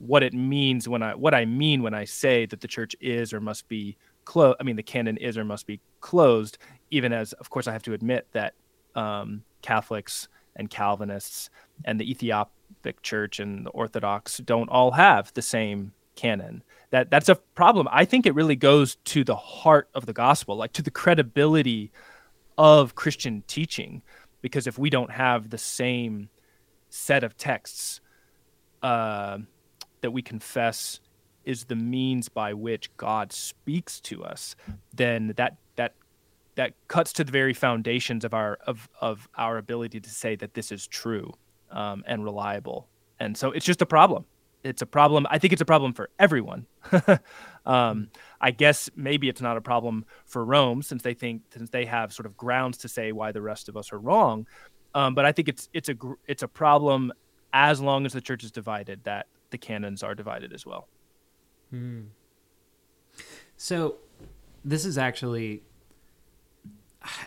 what it means when I what I mean when I say that the church is or must be closed. I mean the canon is or must be closed. Even as, of course, I have to admit that um, Catholics and Calvinists and the Ethiopic Church and the Orthodox don't all have the same canon. That that's a problem. I think it really goes to the heart of the gospel, like to the credibility of Christian teaching, because if we don't have the same set of texts uh, that we confess is the means by which God speaks to us, then that that that cuts to the very foundations of our of of our ability to say that this is true um, and reliable. And so it's just a problem. It's a problem. I think it's a problem for everyone. um, I guess maybe it's not a problem for Rome since they think since they have sort of grounds to say why the rest of us are wrong. Um, but I think it's it's a it's a problem as long as the church is divided that the canons are divided as well. Hmm. So, this is actually,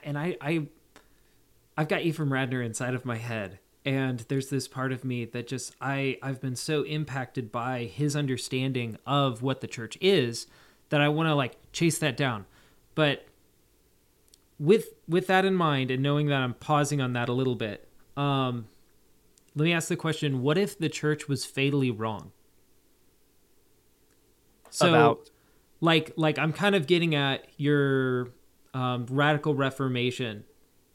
and I, I, I've got Ephraim Radner inside of my head, and there's this part of me that just I, I've been so impacted by his understanding of what the church is that I want to like chase that down, but with with that in mind and knowing that I'm pausing on that a little bit, um, let me ask the question what if the church was fatally wrong so About? like like i'm kind of getting at your um, radical reformation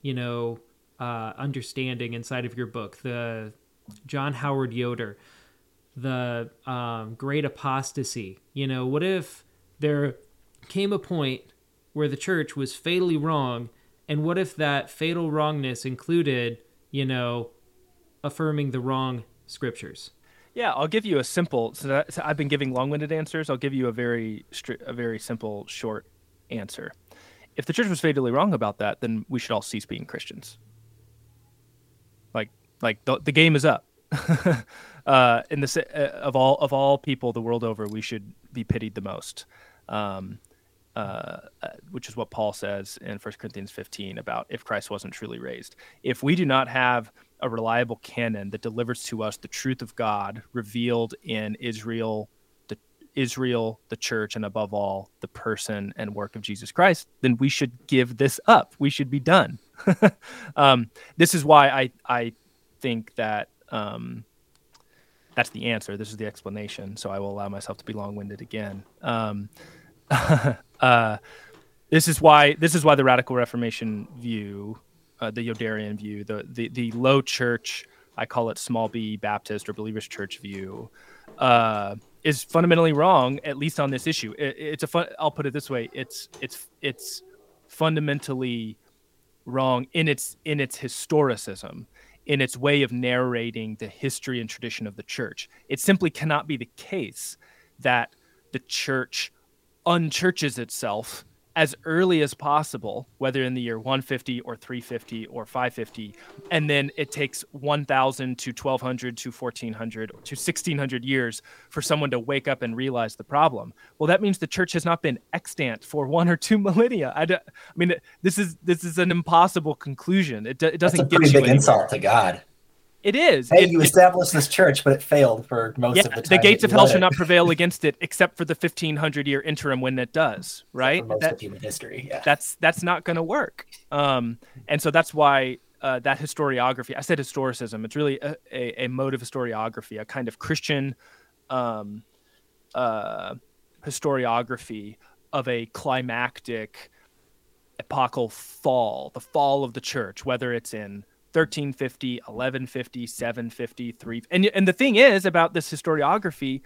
you know uh, understanding inside of your book the john howard yoder the um, great apostasy you know what if there came a point where the church was fatally wrong and what if that fatal wrongness included you know affirming the wrong scriptures. Yeah, I'll give you a simple. So, that, so I've been giving long-winded answers. I'll give you a very a very simple, short answer. If the church was fatally wrong about that, then we should all cease being Christians. Like, like the, the game is up. uh, in the uh, of all of all people the world over, we should be pitied the most. Um, uh, uh, which is what Paul says in 1 Corinthians 15 about if Christ wasn't truly raised. If we do not have a reliable canon that delivers to us the truth of God revealed in Israel, the Israel, the church, and above all, the person and work of Jesus Christ, then we should give this up. We should be done. um, this is why I I think that um, that's the answer. This is the explanation. So I will allow myself to be long-winded again. Um, uh, this is why this is why the radical Reformation view uh, the Yoderian view, the, the the low church, I call it small b Baptist or believers church view, uh, is fundamentally wrong, at least on this issue. It, it's a fun. I'll put it this way: it's it's it's fundamentally wrong in its in its historicism, in its way of narrating the history and tradition of the church. It simply cannot be the case that the church unchurches itself as early as possible, whether in the year 150 or 350 or 550, and then it takes 1,000 to 1,200 to 1,400 to 1,600 years for someone to wake up and realize the problem. Well, that means the church has not been extant for one or two millennia. I, I mean, this is this is an impossible conclusion. It, it doesn't. That's a pretty big anywhere. insult to God. It is. Hey, it, you established this church, but it failed for most yeah, of the time. The gates of hell should not prevail against it, except for the fifteen hundred year interim when it does. Right. most that, of human history. Yeah. That's that's not going to work. Um, and so that's why uh, that historiography. I said historicism. It's really a, a, a, mode of historiography, a kind of Christian um, uh, historiography of a climactic epochal fall, the fall of the church, whether it's in 1350, 1150, 750, 3 and and the thing is about this historiography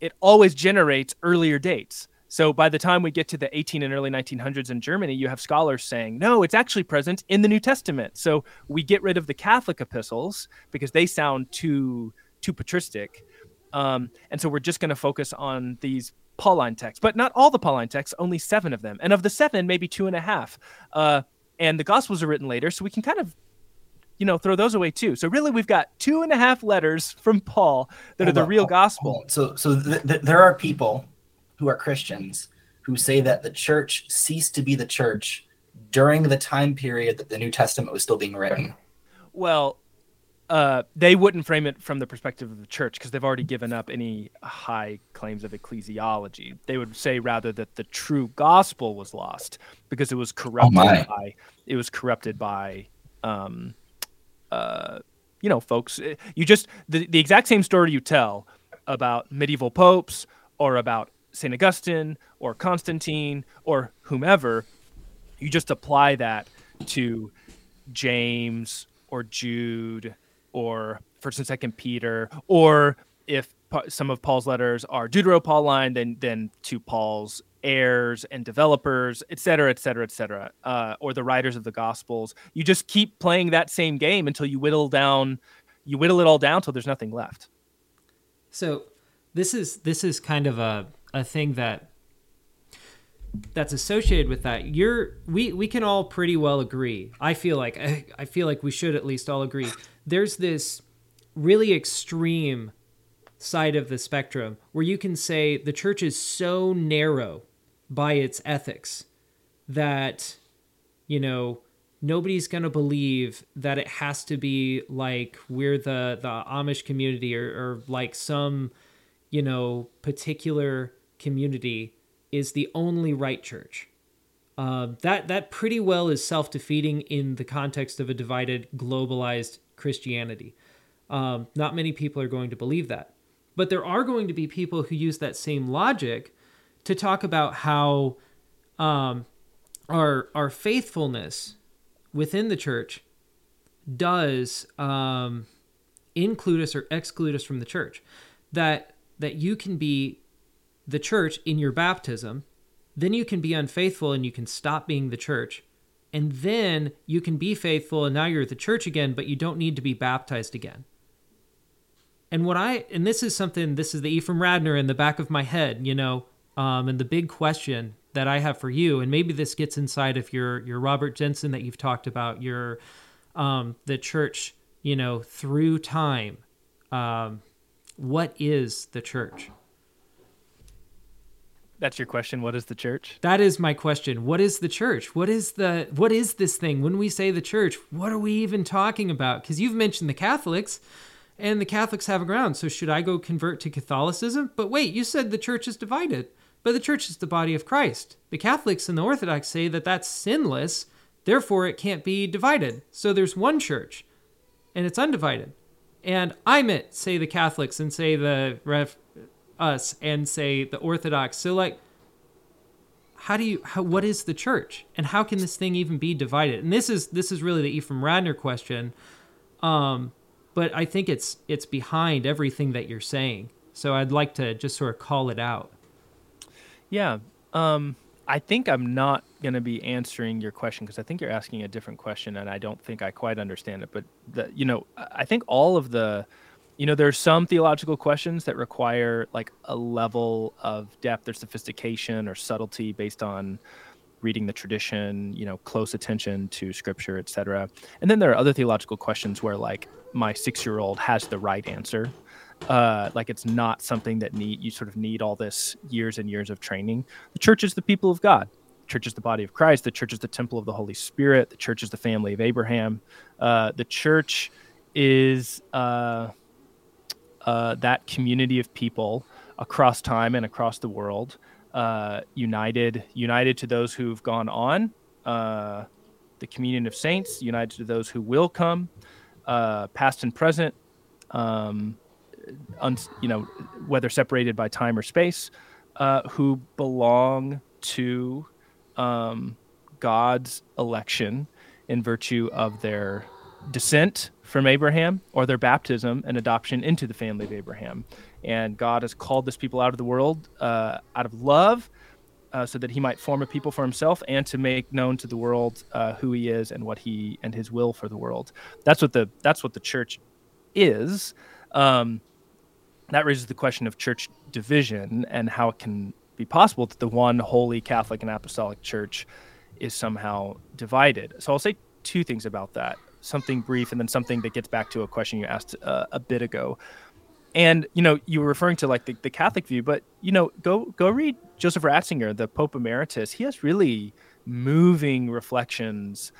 it always generates earlier dates. So by the time we get to the 18 and early 1900s in Germany, you have scholars saying, no, it's actually present in the New Testament. So we get rid of the Catholic epistles because they sound too too patristic. Um, and so we're just going to focus on these Pauline texts, but not all the Pauline texts, only seven of them. And of the seven, maybe two and a half. Uh, and the Gospels are written later, so we can kind of you know, throw those away too. So really, we've got two and a half letters from Paul that hold are the on, real gospel. So, so th- th- there are people who are Christians who say that the church ceased to be the church during the time period that the New Testament was still being written. Well, uh, they wouldn't frame it from the perspective of the church because they've already given up any high claims of ecclesiology. They would say rather that the true gospel was lost because it was oh, corrupted oh by it was corrupted by um, you know folks. Eh, you just the, the exact same story you tell about medieval popes or about St. Augustine or Constantine or whomever, you just apply that to James or Jude or First and Second Peter, or if some of Paul's letters are Deutero-Pauline, then then to Paul's heirs and developers, et cetera, et cetera, et cetera, uh, or the writers of the Gospels. You just keep playing that same game until you whittle down, you whittle it all down till there's nothing left. So this is this is kind of a a thing that that's associated with that you're we we can all pretty well agree i feel like I, I feel like we should at least all agree there's this really extreme side of the spectrum where you can say the church is so narrow by its ethics that you know nobody's going to believe that it has to be like we're the the Amish community or, or like some you know particular community is the only right church. Uh, that that pretty well is self defeating in the context of a divided, globalized Christianity. Um, not many people are going to believe that, but there are going to be people who use that same logic to talk about how um, our our faithfulness within the church does um, include us or exclude us from the church. That that you can be the church in your baptism, then you can be unfaithful and you can stop being the church. And then you can be faithful and now you're the church again, but you don't need to be baptized again. And what I, and this is something, this is the Ephraim Radner in the back of my head, you know, um, and the big question that I have for you, and maybe this gets inside of your, your Robert Jenson that you've talked about, your, um, the church, you know, through time. Um, what is the church? That's your question. What is the church? That is my question. What is the church? What is the what is this thing? When we say the church, what are we even talking about? Because you've mentioned the Catholics, and the Catholics have a ground. So should I go convert to Catholicism? But wait, you said the church is divided. But the church is the body of Christ. The Catholics and the Orthodox say that that's sinless, therefore it can't be divided. So there's one church, and it's undivided. And I'm it, say the Catholics and say the Rev us and say the Orthodox. So like how do you how, what is the church and how can this thing even be divided? And this is this is really the Ephraim Radner question. Um, but I think it's it's behind everything that you're saying. So I'd like to just sort of call it out. Yeah. Um, I think I'm not going to be answering your question because I think you're asking a different question and I don't think I quite understand it. But the, you know, I think all of the you know there's some theological questions that require like a level of depth or sophistication or subtlety based on reading the tradition you know close attention to scripture etc and then there are other theological questions where like my six year old has the right answer uh, like it's not something that need you sort of need all this years and years of training. The church is the people of god. The church is the body of christ. The church is the temple of the holy spirit. The church is the family of abraham. Uh, the church is uh, uh, that community of people across time and across the world, uh, united, united to those who've gone on, uh, the communion of saints, united to those who will come, past and present, um, un- you know, whether separated by time or space, uh, who belong to um, God's election in virtue of their descent from Abraham or their baptism and adoption into the family of Abraham. And God has called this people out of the world uh, out of love uh, so that he might form a people for himself and to make known to the world uh, who he is and what he and his will for the world. That's what the that's what the church is. Um, that raises the question of church division and how it can be possible that the one holy Catholic and Apostolic Church is somehow divided. So I'll say two things about that something brief and then something that gets back to a question you asked uh, a bit ago. And you know, you were referring to like the, the Catholic view, but you know, go go read Joseph Ratzinger, the Pope Emeritus. He has really moving reflections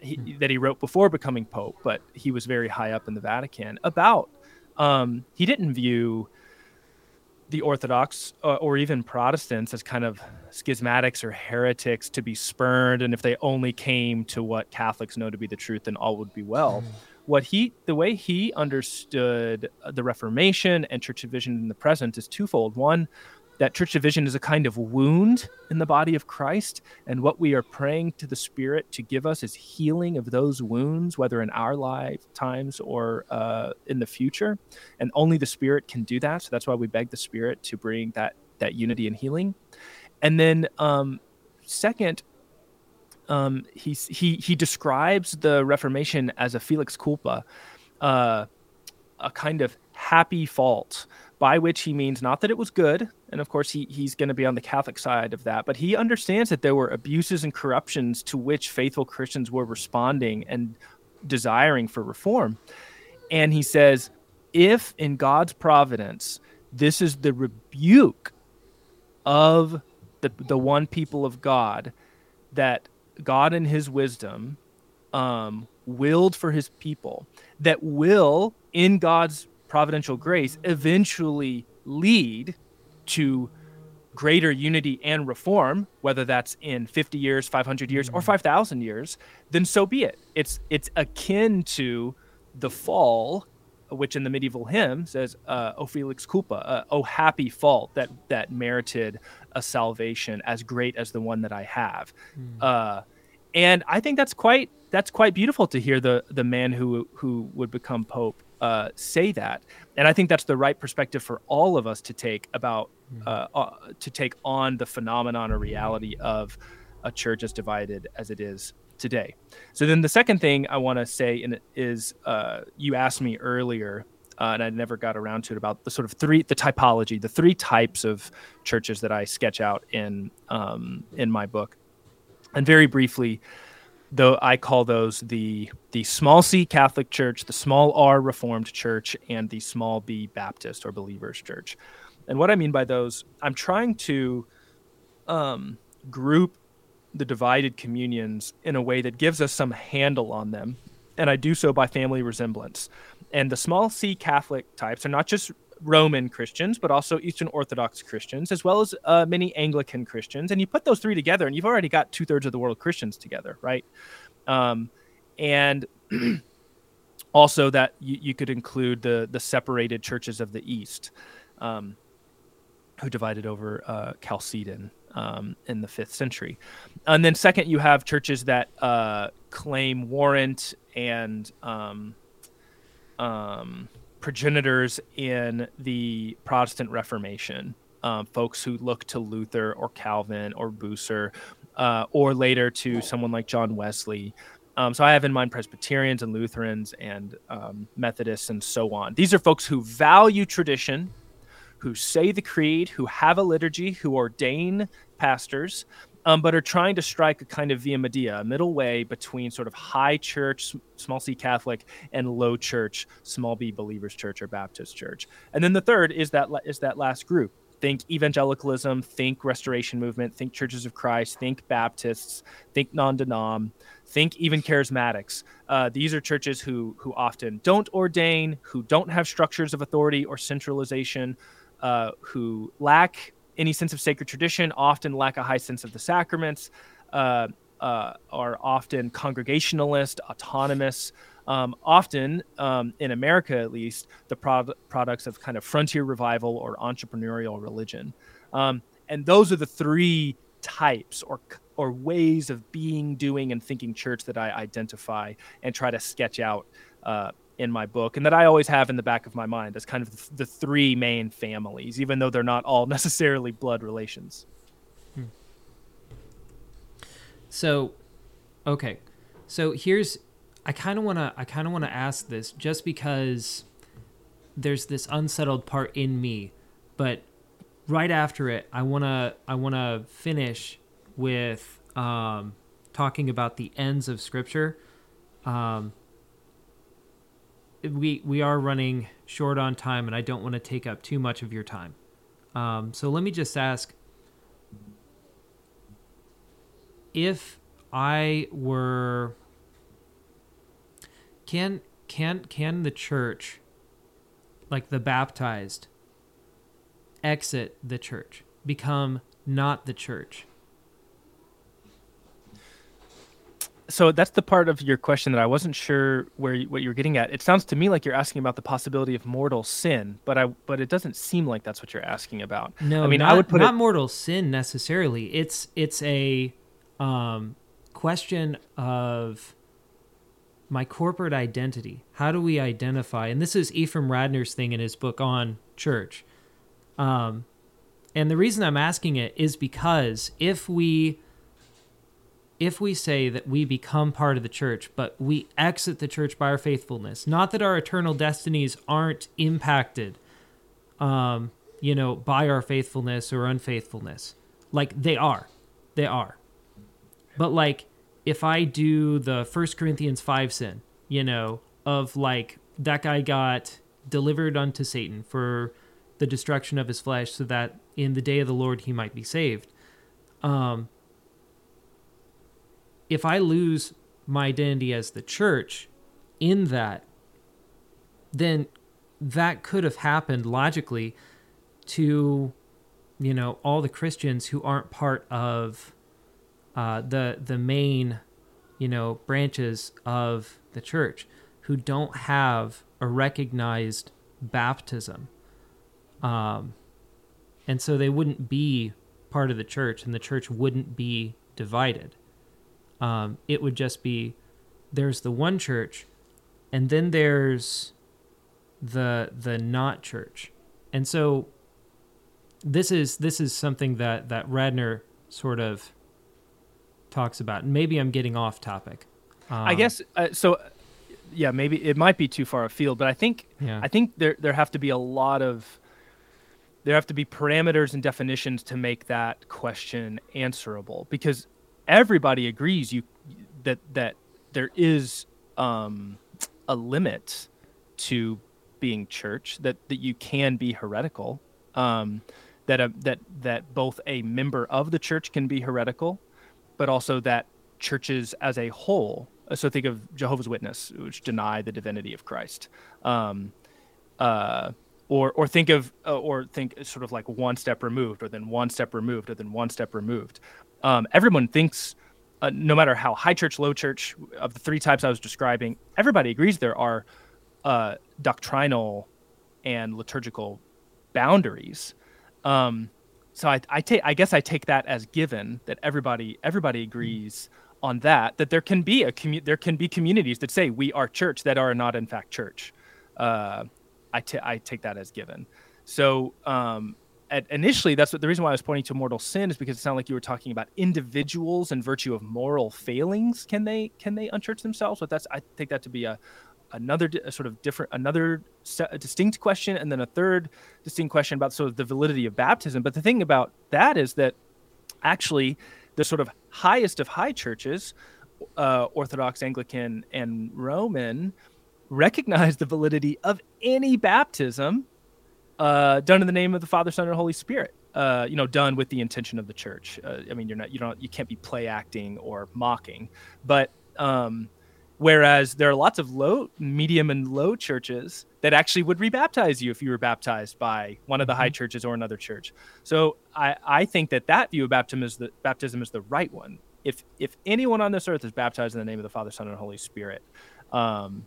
he, hmm. that he wrote before becoming Pope, but he was very high up in the Vatican about. Um, he didn't view the Orthodox uh, or even Protestants as kind of schismatics or heretics to be spurned, and if they only came to what Catholics know to be the truth, then all would be well. Mm. What he, the way he understood the Reformation and church division in the present is twofold. One, that church division is a kind of wound in the body of Christ. And what we are praying to the Spirit to give us is healing of those wounds, whether in our lifetimes or uh, in the future. And only the Spirit can do that. So that's why we beg the Spirit to bring that, that unity and healing. And then, um, second, um, he, he, he describes the Reformation as a felix culpa, uh, a kind of happy fault by which he means not that it was good, and of course he he's going to be on the Catholic side of that, but he understands that there were abuses and corruptions to which faithful Christians were responding and desiring for reform. And he says, if in God's providence this is the rebuke of the the one people of God that God in his wisdom um, willed for his people that will in God's providential grace eventually lead to greater unity and reform, whether that's in 50 years, 500 years, or mm. 5,000 years, then so be it. It's it's akin to the fall, which in the medieval hymn says, uh, "O felix culpa," uh, "O happy fault that that merited a salvation as great as the one that I have." Mm. Uh, and I think that's quite that's quite beautiful to hear the the man who who would become pope uh, say that, and I think that's the right perspective for all of us to take about hmm. uh, uh, to take on the phenomenon or reality of a church as divided as it is today. So then the second thing I want to say in is uh, you asked me earlier, uh, and I never got around to it about the sort of three the typology, the three types of churches that I sketch out in um, in my book, and very briefly though I call those the the small C Catholic Church, the small R Reformed Church, and the small B Baptist or Believers Church. And what I mean by those, I'm trying to um, group the divided communions in a way that gives us some handle on them, and I do so by family resemblance. And the small C Catholic types are not just Roman Christians, but also Eastern Orthodox Christians, as well as uh, many Anglican Christians. And you put those three together, and you've already got two thirds of the world Christians together, right? Um, and also that you, you, could include the the separated churches of the East, um, who divided over uh, Chalcedon um, in the fifth century. And then second, you have churches that uh, claim warrant and um, um, progenitors in the Protestant Reformation, um, folks who look to Luther or Calvin or Bucer, uh, or later to someone like John Wesley. Um, so I have in mind Presbyterians and Lutherans and um, Methodists and so on. These are folks who value tradition, who say the creed, who have a liturgy, who ordain pastors, um, but are trying to strike a kind of via media, a middle way between sort of high church, small c Catholic, and low church, small b believers church or Baptist church. And then the third is that is that last group. Think evangelicalism, think Restoration Movement, think Churches of Christ, think Baptists, think non-denom, think even charismatics. Uh, these are churches who who often don't ordain, who don't have structures of authority or centralization, uh, who lack any sense of sacred tradition, often lack a high sense of the sacraments, uh, uh, are often congregationalist, autonomous. Um, often, um, in America at least, the pro- products of kind of frontier revival or entrepreneurial religion. Um, and those are the three types or or ways of being, doing, and thinking church that I identify and try to sketch out uh, in my book and that I always have in the back of my mind as kind of the three main families, even though they're not all necessarily blood relations. Hmm. So, okay. So here's I kind of want to I kind of want to ask this just because there's this unsettled part in me, but right after it, I want to I want to finish with um, talking about the ends of scripture. Um, we we are running short on time and I don't want to take up too much of your time. Um, so let me just ask if I were can can can the church like the baptized exit the church become not the church so that's the part of your question that I wasn't sure where you, what you're getting at. It sounds to me like you're asking about the possibility of mortal sin, but I but it doesn't seem like that's what you're asking about. No, I mean not, I would put not it, mortal sin necessarily. It's it's a um, question of my corporate identity. How do we identify? And this is Ephraim Radner's thing in his book on church. Um, and the reason I'm asking it is because if we if we say that we become part of the church, but we exit the church by our faithfulness, not that our eternal destinies aren't impacted, um, you know, by our faithfulness or unfaithfulness. Like they are, they are. But like, if I do the First Corinthians five sin, you know, of like that guy got delivered unto Satan for the destruction of his flesh, so that in the day of the Lord he might be saved. Um, if I lose my identity as the church in that, then that could have happened logically to, you know, all the Christians who aren't part of uh, the the main, you know, branches of the church, who don't have a recognized baptism, um, and so they wouldn't be part of the church, and the church wouldn't be divided. Um, it would just be there's the one church, and then there's the the not church, and so this is this is something that that Radner sort of talks about. And maybe I'm getting off topic. Um, I guess uh, so. Yeah, maybe it might be too far afield, but I think Yeah. I think there there have to be a lot of there have to be parameters and definitions to make that question answerable because everybody agrees you that that there is um, a limit to being church that that you can be heretical um, that a, that that both a member of the church can be heretical but also that churches as a whole uh, so think of jehovah's witness which deny the divinity of christ um, uh, or or think of uh, or think sort of like one step removed or then one step removed or then one step removed um, everyone thinks uh, no matter how high church low church of the three types i was describing everybody agrees there are uh, doctrinal and liturgical boundaries um, so I, I take I guess I take that as given that everybody everybody agrees on that that there can be a commu- there can be communities that say we are church that are not in fact church. Uh, I ta- I take that as given. So um, at, initially, that's what the reason why I was pointing to mortal sin is because it sounded like you were talking about individuals and virtue of moral failings. Can they can they unchurch themselves? But that's I take that to be a another a sort of different another distinct question and then a third distinct question about sort of the validity of baptism but the thing about that is that actually the sort of highest of high churches uh, orthodox anglican and roman recognize the validity of any baptism uh, done in the name of the father son and holy spirit uh, you know done with the intention of the church uh, i mean you're not you don't you can't be play acting or mocking but um, Whereas there are lots of low, medium, and low churches that actually would rebaptize you if you were baptized by one of the high churches or another church. So I, I think that that view of baptism is the baptism is the right one. If if anyone on this earth is baptized in the name of the Father, Son, and Holy Spirit, um,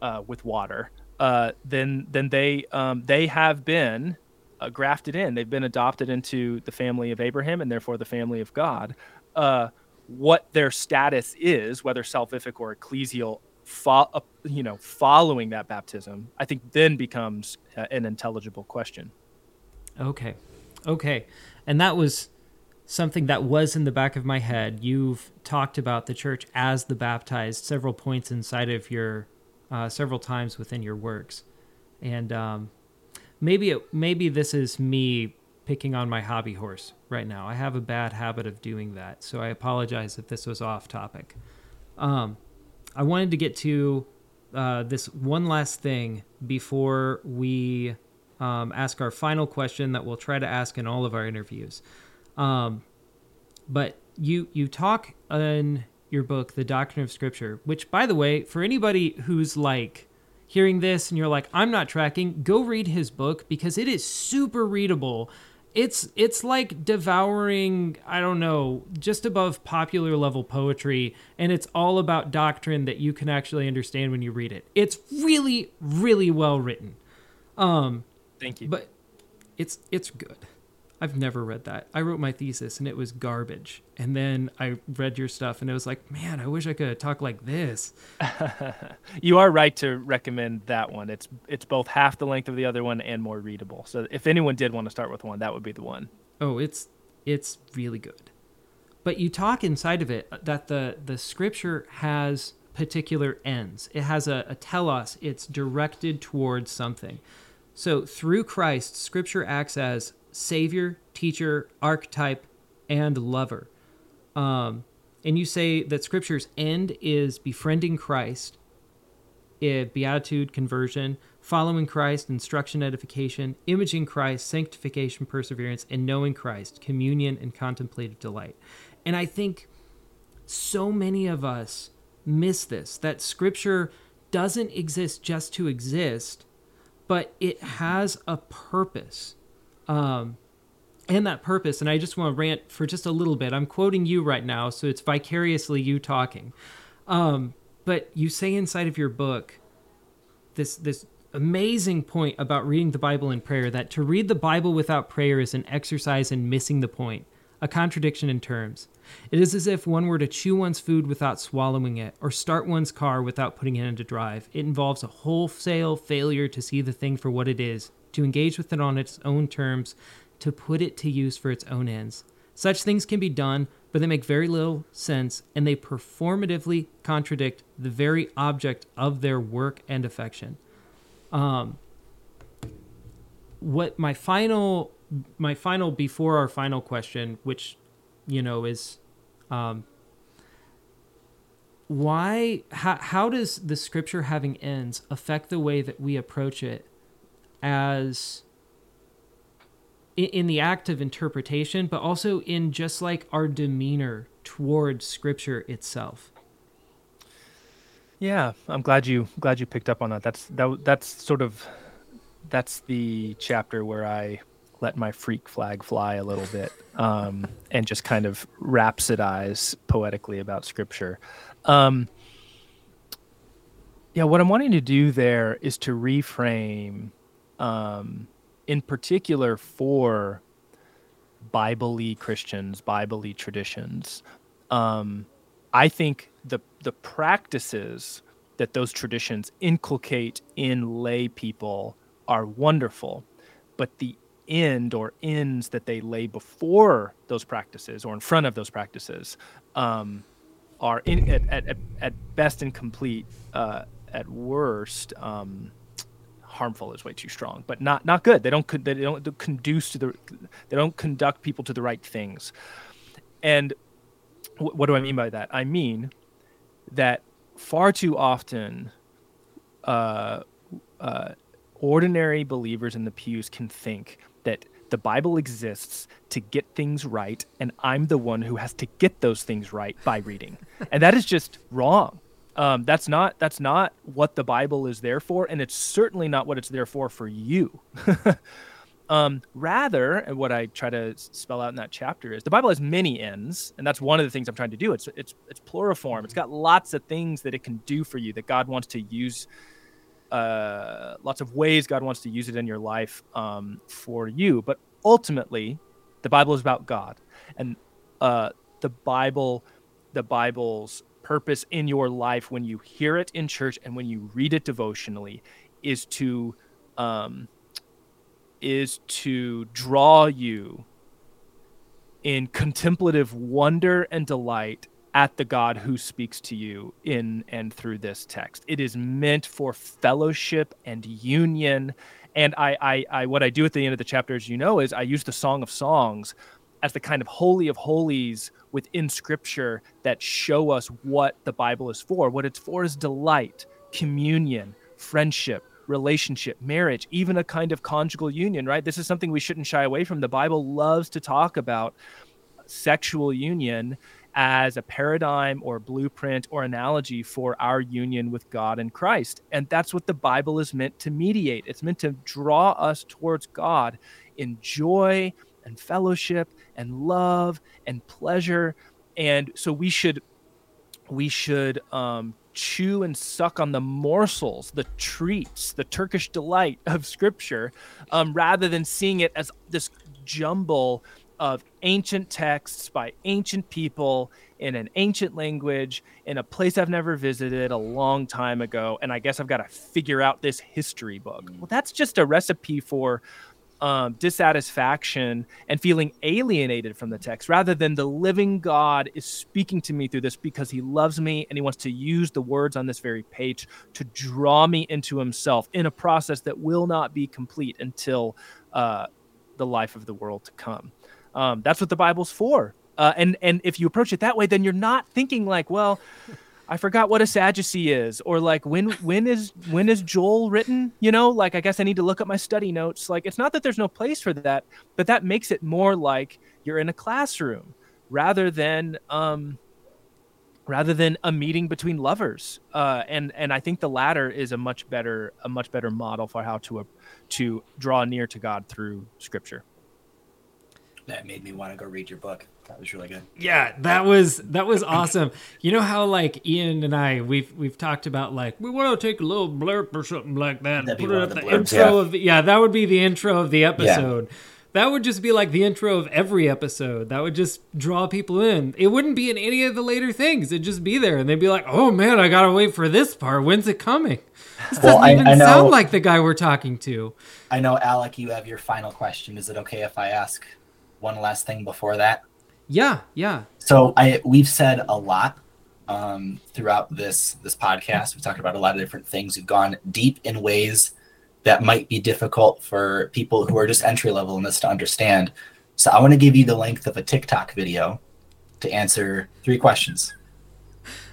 uh, with water, uh, then then they um, they have been uh, grafted in. They've been adopted into the family of Abraham and therefore the family of God. Uh, what their status is, whether salvific or ecclesial, fo- uh, you know, following that baptism, I think then becomes uh, an intelligible question. Okay. Okay. And that was something that was in the back of my head. You've talked about the church as the baptized several points inside of your, uh, several times within your works, and um, maybe it, maybe this is me picking on my hobby horse right now. I have a bad habit of doing that, so I apologize if this was off topic. Um, I wanted to get to uh, this one last thing before we um, ask our final question that we'll try to ask in all of our interviews. Um, but you you talk in your book, The Doctrine of Scripture, which, by the way, for anybody who's like hearing this and you're like, I'm not tracking, go read his book because it is super readable. It's it's like devouring, I don't know, just above popular level poetry, and it's all about doctrine that you can actually understand when you read it. It's really, really well written. Um, Thank you. But it's it's good. I've never read that. I wrote my thesis and it was garbage. And then I read your stuff and it was like, man, I wish I could talk like this. you are right to recommend that one. It's it's both half the length of the other one and more readable. So if anyone did want to start with one, that would be the one. Oh, it's it's really good. But you talk inside of it uh, that the the scripture has particular ends. It has a, a telos. It's directed towards something. So through Christ, scripture acts as savior, teacher, archetype, and lover. Um, and you say that scripture's end is befriending Christ, eh, beatitude, conversion, following Christ, instruction, edification, imaging Christ, sanctification, perseverance, and knowing Christ, communion, and contemplative delight. And I think so many of us miss this that scripture doesn't exist just to exist, but it has a purpose um, and that purpose. And I just want to rant for just a little bit. I'm quoting you right now, so it's vicariously you talking. Um, but you say inside of your book this this amazing point about reading the Bible in prayer that to read the Bible without prayer is an exercise in missing the point, a contradiction in terms. It is as if one were to chew one's food without swallowing it, or start one's car without putting it into drive. It involves a wholesale failure to see the thing for what it is, to engage with it on its own terms, to put it to use for its own ends. Such things can be done, but they make very little sense and they performatively contradict the very object of their work and affection. Um, what my final my final before our final question, which you know is um, why how, how does the scripture having ends affect the way that we approach it as in, the act of interpretation, but also in just like our demeanor towards scripture itself. Yeah, I'm glad you glad you picked up on that. That's that that's sort of that's the chapter where I let my freak flag fly a little bit um, and just kind of rhapsodize poetically about scripture. Um, yeah, what I'm wanting to do there is to reframe um, in particular for Bible Christians, Bible traditions. Um, I think the the practices that those traditions inculcate in lay people are wonderful, but the end or ends that they lay before those practices or in front of those practices um, are in, at, at, at best incomplete, uh, at worst um, harmful is way too strong, but not not good. They don't they don't conduce to the they don't conduct people to the right things. And what do I mean by that? I mean that far too often, uh, uh, ordinary believers in the pews can think that the Bible exists to get things right, and I'm the one who has to get those things right by reading, and that is just wrong. Um, that's not that's not what the Bible is there for, and it's certainly not what it's there for for you. um, rather, what I try to spell out in that chapter is the Bible has many ends, and that's one of the things I'm trying to do. It's it's it's pluriform. It's got lots of things that it can do for you that God wants to use. Uh, lots of ways God wants to use it in your life um, for you, but ultimately, the Bible is about God, and uh, the Bible, the Bible's purpose in your life when you hear it in church and when you read it devotionally is to um, is to draw you in contemplative wonder and delight at the God who speaks to you in and through this text. It is meant for fellowship and union. And I, I, I, what I do at the end of the chapter, as you know, is I use the Song of Songs as the kind of holy of holies within Scripture that show us what the Bible is for. What it's for is delight, communion, friendship, relationship, marriage, even a kind of conjugal union, right? This is something we shouldn't shy away from. The Bible loves to talk about sexual union as a paradigm or blueprint or analogy for our union with God and Christ. And that's what the Bible is meant to mediate. It's meant to draw us towards God in joy and fellowship and love and pleasure. And so we should we should um, chew and suck on the morsels, the treats, the Turkish delight of Scripture, um, rather than seeing it as this jumble of ancient texts by ancient people in an ancient language in a place I've never visited a long time ago. And I guess I've got to figure out this history book. Well, that's just a recipe for um, dissatisfaction and feeling alienated from the text rather than the living God is speaking to me through this because he loves me and he wants to use the words on this very page to draw me into himself in a process that will not be complete until uh, the life of the world to come. Um, that's what the Bible's for. Uh, and and if you approach it that way, then you're not thinking like, well, I forgot what a Sadducee is, or like when when is when is Joel written? You know, like I guess I need to look at my study notes. Like it's not that there's no place for that, but that makes it more like you're in a classroom rather than um, rather than a meeting between lovers. Uh, and and I think the latter is a much better a much better model for how to uh, to draw near to God through Scripture. That made me want to go read your book. That was really good. Yeah, that was that was awesome. You know how like Ian and I we've we've talked about like we want to take a little blurb or something like that and put it at the, the intro yeah. of the yeah that would be the intro of the episode. Yeah. That would just be like the intro of every episode. That would just draw people in. It wouldn't be in any of the later things. It'd just be there, and they'd be like, "Oh man, I gotta wait for this part. When's it coming?" This well, doesn't I, even I know, sound like the guy we're talking to. I know, Alec. You have your final question. Is it okay if I ask one last thing before that? Yeah, yeah. So I we've said a lot um, throughout this this podcast. We've talked about a lot of different things. We've gone deep in ways that might be difficult for people who are just entry level in this to understand. So I want to give you the length of a TikTok video to answer three questions.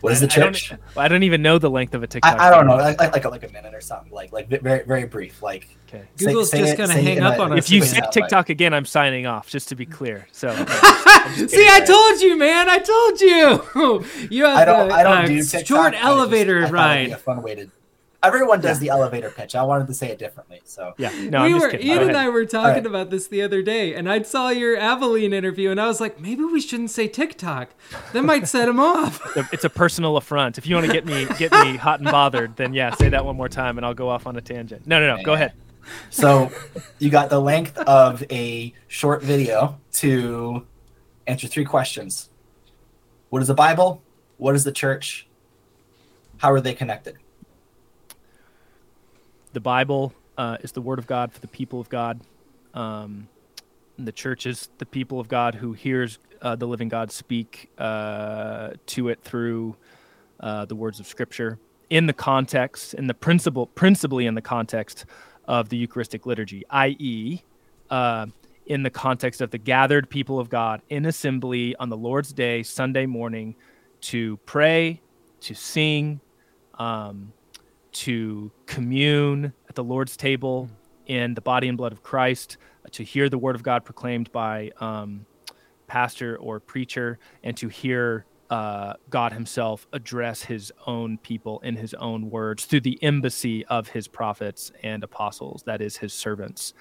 What is the church? I don't, I don't, even know the length of a TikTok. I, I don't know, like, like, like, a, minute or something, like like very very brief. Like okay. Google's say, just gonna hang up on us. If you say TikTok way. again, I'm signing off. Just to be clear. So see, I told you, man. I told you. you have I don't. The, I don't uh, do TikTok. Short elevator just, ride. A fun way to Everyone does yeah. the elevator pitch. I wanted to say it differently. So yeah, no, we I'm were Ian and I were talking right. about this the other day, and I saw your Aveline interview, and I was like, maybe we shouldn't say TikTok. That might set him off. It's a personal affront. If you want to get me get me hot and bothered, then yeah, say that one more time, and I'll go off on a tangent. No, no, no. Go ahead. So you got the length of a short video to answer three questions. What is the Bible? What is the church? How are they connected? The Bible uh, is the Word of God for the people of God. Um, the church is the people of God who hears uh, the living God speak uh, to it through uh, the words of Scripture in the context, in the principle, principally in the context of the Eucharistic liturgy, i.e., uh, in the context of the gathered people of God in assembly on the Lord's Day, Sunday morning, to pray, to sing, um, to commune at the Lord's table in the body and blood of Christ, uh, to hear the word of God proclaimed by um, pastor or preacher, and to hear uh, God Himself address His own people in His own words through the embassy of His prophets and apostles, that is, His servants.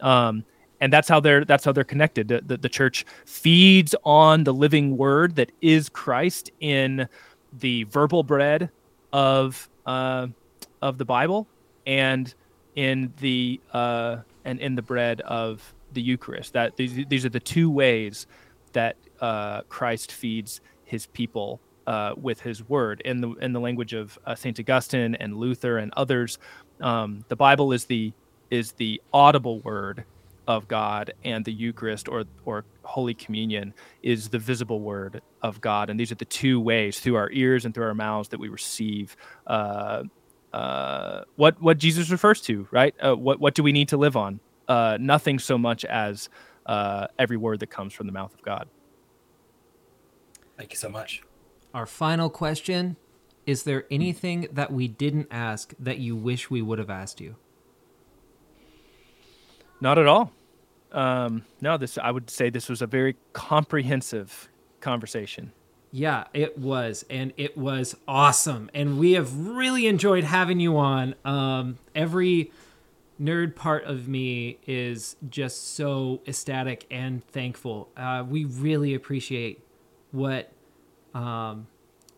Um, and that's how they're that's how they're connected. The, the, the, church feeds on the living Word that is Christ in the verbal bread of uh, of the Bible and in the uh, and in the bread of the Eucharist. That these, these are the two ways that uh, Christ feeds his people uh, with his word. In the in the language of uh, Saint Augustine and Luther and others, um, the Bible is the is the audible word of God and the Eucharist or or Holy Communion is the visible word of God, and these are the two ways through our ears and through our mouths that we receive uh, what what Jesus refers to. Right? Uh, what what do we need to live on? Uh, nothing so much as uh, every word that comes from the mouth of God. Thank you so much. Our final question: Is there anything that we didn't ask that you wish we would have asked you? Not at all. Um, no, this I would say this was a very comprehensive conversation. Yeah, it was, and it was awesome, and we have really enjoyed having you on. Um, every nerd part of me is just so ecstatic and thankful. Uh, we really appreciate what um,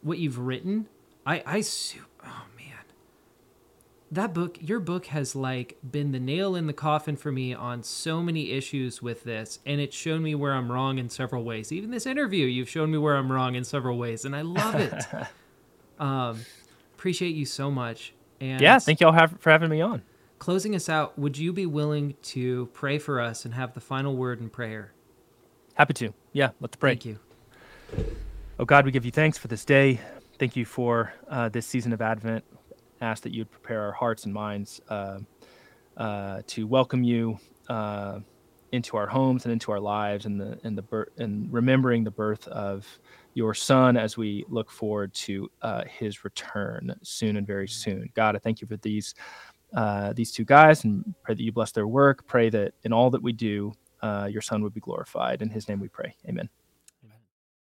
what you've written. I I oh that book your book has like been the nail in the coffin for me on so many issues with this and it's shown me where i'm wrong in several ways. Even this interview you've shown me where i'm wrong in several ways and i love it. Um appreciate you so much and yeah thank y'all have, for having me on. Closing us out would you be willing to pray for us and have the final word in prayer? Happy to. Yeah let's pray. Thank you. Oh god we give you thanks for this day. Thank you for uh, this season of advent ask that you'd prepare our hearts and minds uh, uh, to welcome you uh, into our homes and into our lives, and the and the birth and remembering the birth of your Son as we look forward to uh, His return soon and very soon. God, I thank you for these uh, these two guys, and pray that you bless their work. Pray that in all that we do, uh, your Son would be glorified. In His name, we pray. Amen.